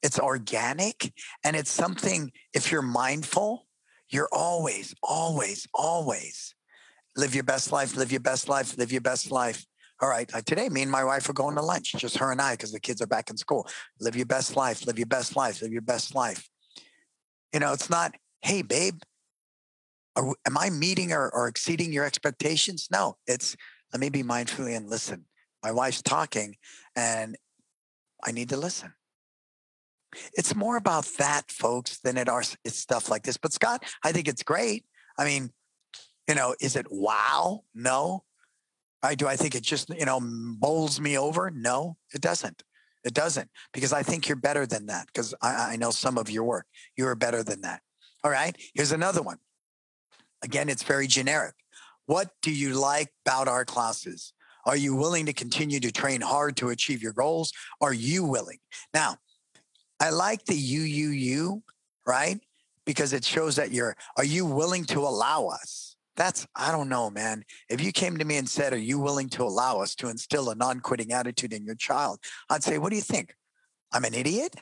It's organic and it's something, if you're mindful, you're always, always, always live your best life, live your best life, live your best life. All right, today me and my wife are going to lunch, just her and I, because the kids are back in school. Live your best life, live your best life, live your best life. You know, it's not, hey, babe, are, am I meeting or, or exceeding your expectations? No, it's let me be mindfully and listen. My wife's talking and I need to listen. It's more about that, folks, than it are it's stuff like this. But Scott, I think it's great. I mean, you know, is it wow? No. I Do I think it just, you know, bowls me over? No, it doesn't. It doesn't because I think you're better than that because I, I know some of your work. You are better than that. All right. Here's another one. Again, it's very generic. What do you like about our classes? Are you willing to continue to train hard to achieve your goals? Are you willing? Now, I like the you, you, you, right? Because it shows that you're, are you willing to allow us? That's, I don't know, man. If you came to me and said, Are you willing to allow us to instill a non quitting attitude in your child? I'd say, What do you think? I'm an idiot?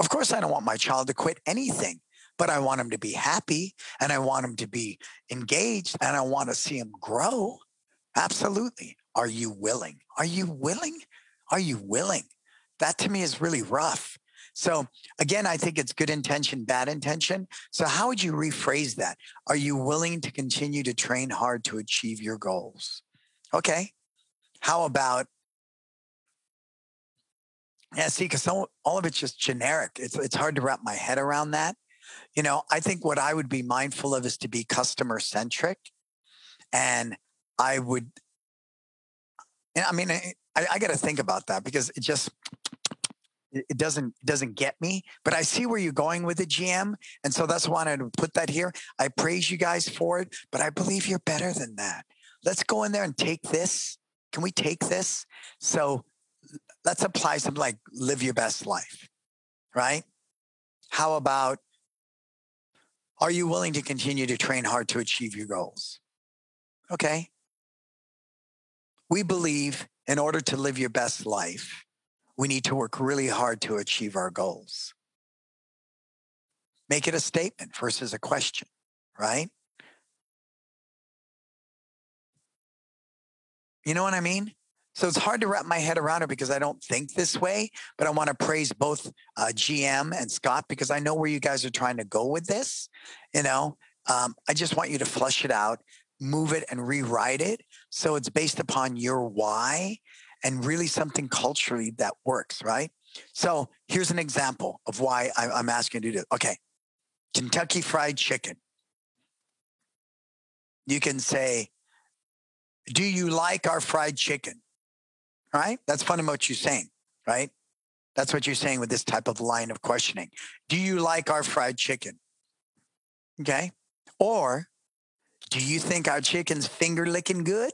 Of course, I don't want my child to quit anything, but I want him to be happy and I want him to be engaged and I want to see him grow. Absolutely. Are you willing? Are you willing? Are you willing? That to me is really rough. So again, I think it's good intention, bad intention. So how would you rephrase that? Are you willing to continue to train hard to achieve your goals? Okay. How about yeah, see, because all of it's just generic. It's it's hard to wrap my head around that. You know, I think what I would be mindful of is to be customer centric, and I would. I mean, I, I got to think about that because it just it doesn't doesn't get me but i see where you're going with the gm and so that's why i to put that here. I praise you guys for it but i believe you're better than that. Let's go in there and take this. Can we take this? So let's apply something like live your best life right? How about are you willing to continue to train hard to achieve your goals? Okay we believe in order to live your best life we need to work really hard to achieve our goals. Make it a statement versus a question, right? You know what I mean? So it's hard to wrap my head around it because I don't think this way, but I want to praise both uh, GM and Scott because I know where you guys are trying to go with this. You know, um, I just want you to flush it out, move it, and rewrite it so it's based upon your why and really something culturally that works, right? So here's an example of why I'm asking you to do. Okay, Kentucky Fried Chicken. You can say, "Do you like our fried chicken?" Right? That's fundamentally what you're saying, right? That's what you're saying with this type of line of questioning. Do you like our fried chicken? Okay. Or do you think our chicken's finger licking good?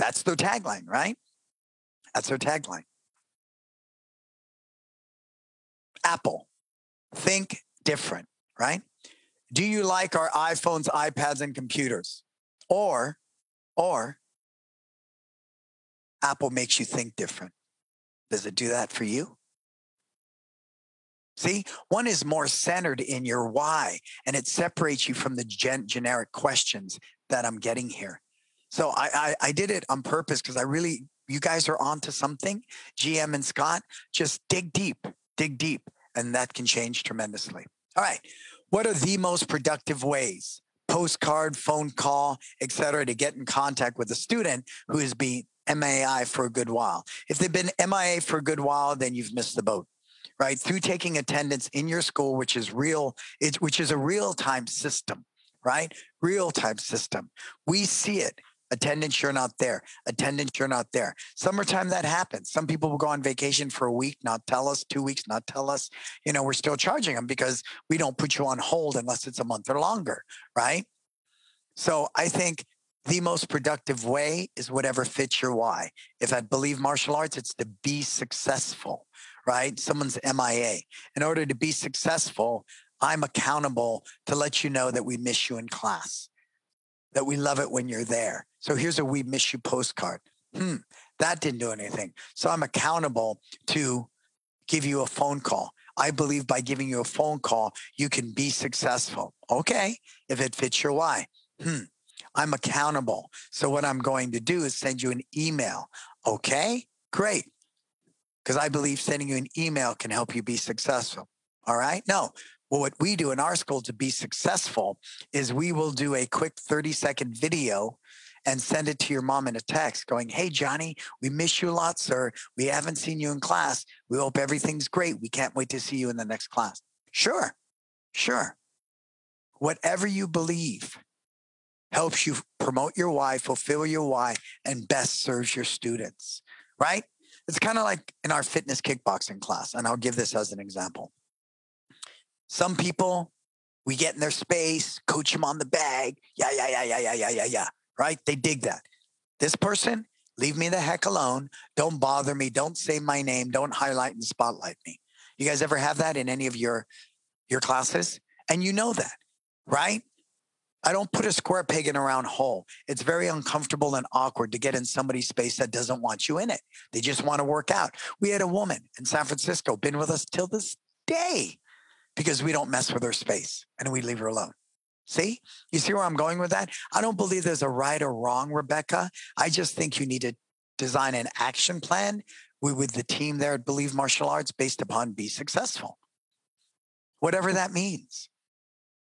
That's their tagline, right? That's their tagline. Apple, think different, right? Do you like our iPhones, iPads, and computers? Or, or Apple makes you think different. Does it do that for you? See, one is more centered in your why, and it separates you from the gen- generic questions that I'm getting here. So I, I, I did it on purpose because I really, you guys are onto something. GM and Scott, just dig deep, dig deep, and that can change tremendously. All right. What are the most productive ways? Postcard, phone call, etc., to get in contact with a student who has been MIA for a good while. If they've been MIA for a good while, then you've missed the boat right? Through taking attendance in your school, which is real, it's, which is a real time system, right? Real time system. We see it. Attendance, you're not there. Attendance, you're not there. Summertime, that happens. Some people will go on vacation for a week, not tell us, two weeks, not tell us. You know, we're still charging them because we don't put you on hold unless it's a month or longer, right? So I think the most productive way is whatever fits your why. If I believe martial arts, it's to be successful right? Someone's MIA. In order to be successful, I'm accountable to let you know that we miss you in class, that we love it when you're there. So here's a we miss you postcard. Hmm, that didn't do anything. So I'm accountable to give you a phone call. I believe by giving you a phone call, you can be successful. Okay, if it fits your why. Hmm, I'm accountable. So what I'm going to do is send you an email. Okay, great because I believe sending you an email can help you be successful. All right. No, well, what we do in our school to be successful is we will do a quick 30 second video and send it to your mom in a text going, Hey, Johnny, we miss you a lot, sir. We haven't seen you in class. We hope everything's great. We can't wait to see you in the next class. Sure. Sure. Whatever you believe helps you promote your why, fulfill your why, and best serves your students, right? It's kind of like in our fitness kickboxing class. And I'll give this as an example. Some people, we get in their space, coach them on the bag. Yeah, yeah, yeah, yeah, yeah, yeah, yeah, yeah. Right? They dig that. This person, leave me the heck alone. Don't bother me. Don't say my name. Don't highlight and spotlight me. You guys ever have that in any of your your classes? And you know that, right? I don't put a square peg in a round hole. It's very uncomfortable and awkward to get in somebody's space that doesn't want you in it. They just want to work out. We had a woman in San Francisco, been with us till this day because we don't mess with her space and we leave her alone. See, you see where I'm going with that? I don't believe there's a right or wrong, Rebecca. I just think you need to design an action plan with the team there at Believe Martial Arts based upon be successful, whatever that means.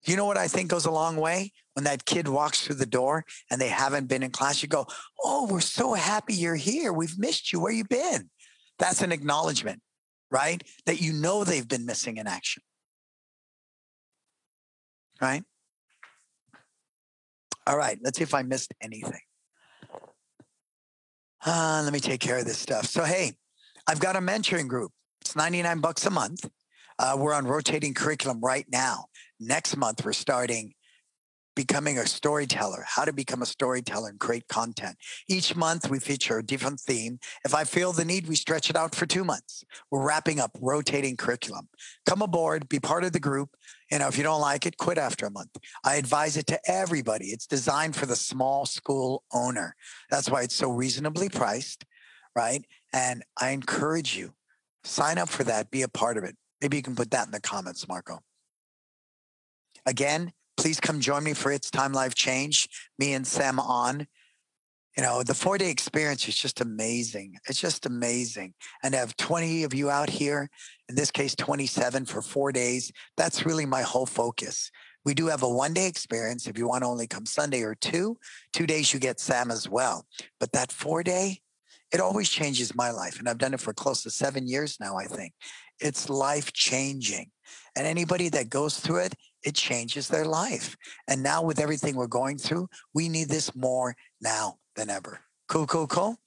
You know what I think goes a long way? When that kid walks through the door and they haven't been in class, you go, Oh, we're so happy you're here. We've missed you. Where you been? That's an acknowledgement, right? That you know they've been missing in action. Right? All right, let's see if I missed anything. Uh, let me take care of this stuff. So, hey, I've got a mentoring group. It's 99 bucks a month. Uh, we're on rotating curriculum right now. Next month, we're starting becoming a storyteller, how to become a storyteller and create content. Each month, we feature a different theme. If I feel the need, we stretch it out for two months. We're wrapping up rotating curriculum. Come aboard, be part of the group. You know, if you don't like it, quit after a month. I advise it to everybody. It's designed for the small school owner. That's why it's so reasonably priced, right? And I encourage you, sign up for that, be a part of it. Maybe you can put that in the comments, Marco. Again, please come join me for It's Time Life Change, me and Sam on. You know, the four day experience is just amazing. It's just amazing. And to have 20 of you out here, in this case, 27 for four days, that's really my whole focus. We do have a one day experience. If you want to only come Sunday or two, two days you get Sam as well. But that four day, it always changes my life. And I've done it for close to seven years now, I think. It's life changing. And anybody that goes through it, it changes their life. And now, with everything we're going through, we need this more now than ever. Cool, cool, cool.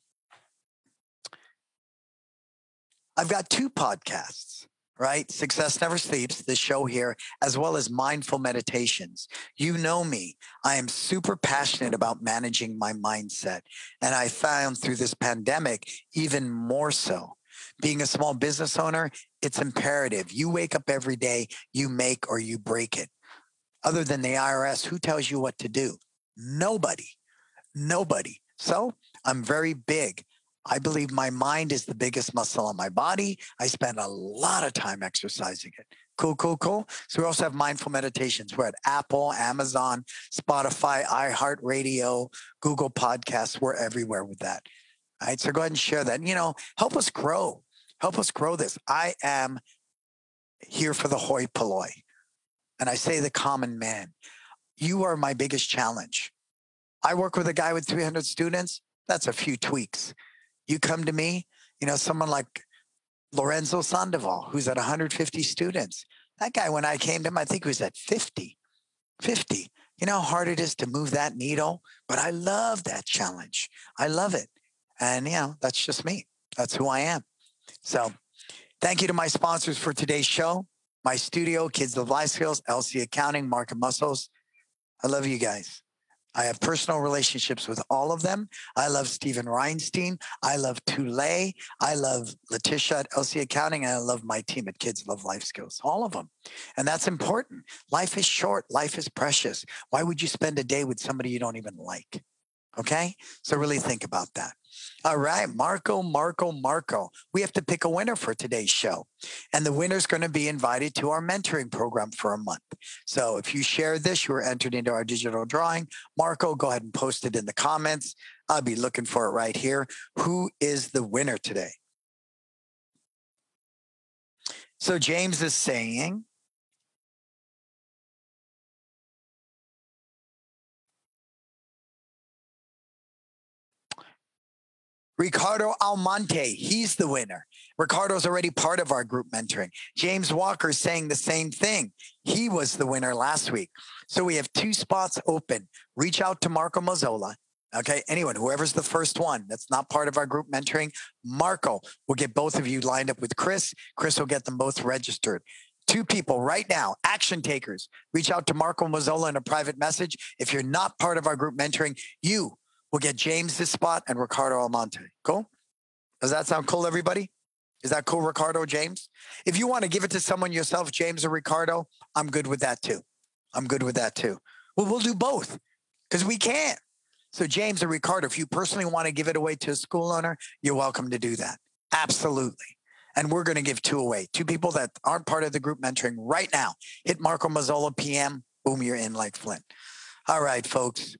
I've got two podcasts, right? Success Never Sleeps, the show here, as well as Mindful Meditations. You know me. I am super passionate about managing my mindset. And I found through this pandemic, even more so being a small business owner, it's imperative. You wake up every day, you make or you break it. Other than the IRS, who tells you what to do? Nobody. Nobody. So I'm very big I believe my mind is the biggest muscle on my body. I spend a lot of time exercising it. Cool, cool, cool. So we also have mindful meditations. We're at Apple, Amazon, Spotify, iHeartRadio, Google Podcasts. We're everywhere with that. All right. So go ahead and share that. You know, help us grow. Help us grow this. I am here for the hoi polloi. And I say the common man. You are my biggest challenge. I work with a guy with 300 students. That's a few tweaks. You come to me, you know, someone like Lorenzo Sandoval, who's at 150 students. That guy, when I came to him, I think he was at 50. 50. You know how hard it is to move that needle? But I love that challenge. I love it. And, you know, that's just me. That's who I am. So thank you to my sponsors for today's show. MyStudio, Kids Love Life Skills, LC Accounting, Market Muscles. I love you guys. I have personal relationships with all of them. I love Stephen Reinstein. I love Tulay. I love Letitia at LC Accounting. And I love my team at Kids Love Life Skills, all of them. And that's important. Life is short. Life is precious. Why would you spend a day with somebody you don't even like? Okay. So really think about that. All right, Marco, Marco, Marco. We have to pick a winner for today's show. And the winner is going to be invited to our mentoring program for a month. So if you share this, you are entered into our digital drawing. Marco, go ahead and post it in the comments. I'll be looking for it right here. Who is the winner today? So James is saying, Ricardo Almonte, he's the winner. Ricardo's already part of our group mentoring. James Walker saying the same thing. He was the winner last week. So we have two spots open. Reach out to Marco Mazzola. Okay, anyone, whoever's the first one that's not part of our group mentoring, Marco will get both of you lined up with Chris. Chris will get them both registered. Two people right now, action takers, reach out to Marco Mazzola in a private message. If you're not part of our group mentoring, you We'll get James this spot and Ricardo Almonte. Cool? Does that sound cool, everybody? Is that cool, Ricardo, James? If you want to give it to someone yourself, James or Ricardo, I'm good with that too. I'm good with that too. Well, we'll do both because we can. So, James or Ricardo, if you personally want to give it away to a school owner, you're welcome to do that. Absolutely. And we're going to give two away. Two people that aren't part of the group mentoring right now. Hit Marco Mazzola PM. Boom, you're in like Flint. All right, folks.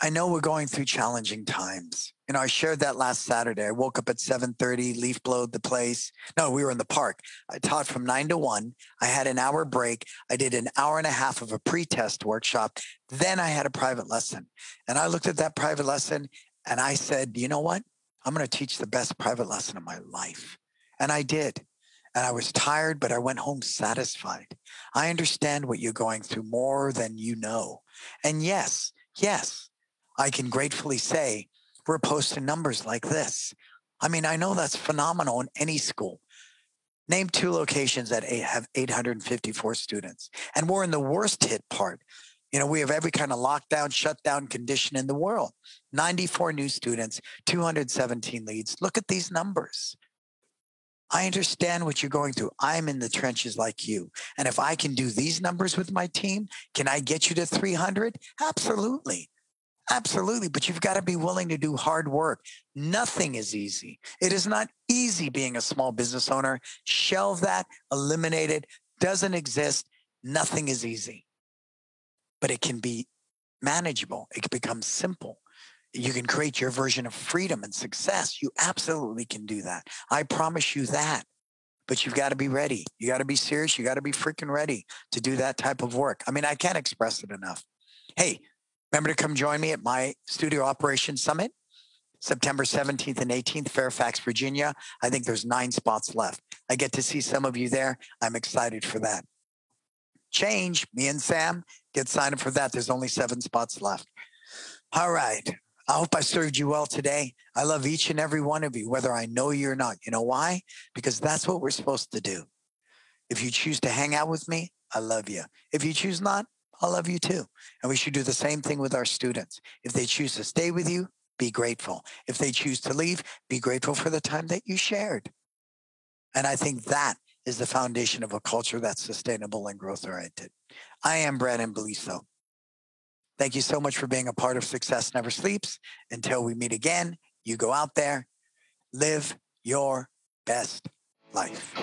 I know we're going through challenging times. You know, I shared that last Saturday. I woke up at 7:30, leaf blowed the place. No, we were in the park. I taught from 9 to 1. I had an hour break. I did an hour and a half of a pre-test workshop. Then I had a private lesson. And I looked at that private lesson and I said, "You know what? I'm going to teach the best private lesson of my life." And I did. And I was tired, but I went home satisfied. I understand what you're going through more than you know. And yes, yes, I can gratefully say we're posting numbers like this. I mean, I know that's phenomenal in any school. Name two locations that have 854 students. And we're in the worst hit part. You know, we have every kind of lockdown, shutdown condition in the world. 94 new students, 217 leads. Look at these numbers. I understand what you're going through. I'm in the trenches like you. And if I can do these numbers with my team, can I get you to 300? Absolutely. Absolutely. But you've got to be willing to do hard work. Nothing is easy. It is not easy being a small business owner. Shelve that, eliminate it, doesn't exist. Nothing is easy. But it can be manageable, it can become simple. You can create your version of freedom and success. You absolutely can do that. I promise you that. But you've got to be ready. You got to be serious. You got to be freaking ready to do that type of work. I mean, I can't express it enough. Hey, Remember to come join me at my Studio Operations Summit, September 17th and 18th, Fairfax, Virginia. I think there's nine spots left. I get to see some of you there. I'm excited for that. Change, me and Sam get signed up for that. There's only seven spots left. All right. I hope I served you well today. I love each and every one of you, whether I know you or not. You know why? Because that's what we're supposed to do. If you choose to hang out with me, I love you. If you choose not, I love you too. And we should do the same thing with our students. If they choose to stay with you, be grateful. If they choose to leave, be grateful for the time that you shared. And I think that is the foundation of a culture that's sustainable and growth oriented. I am Brandon Beliso. Thank you so much for being a part of Success Never Sleeps. Until we meet again, you go out there, live your best life.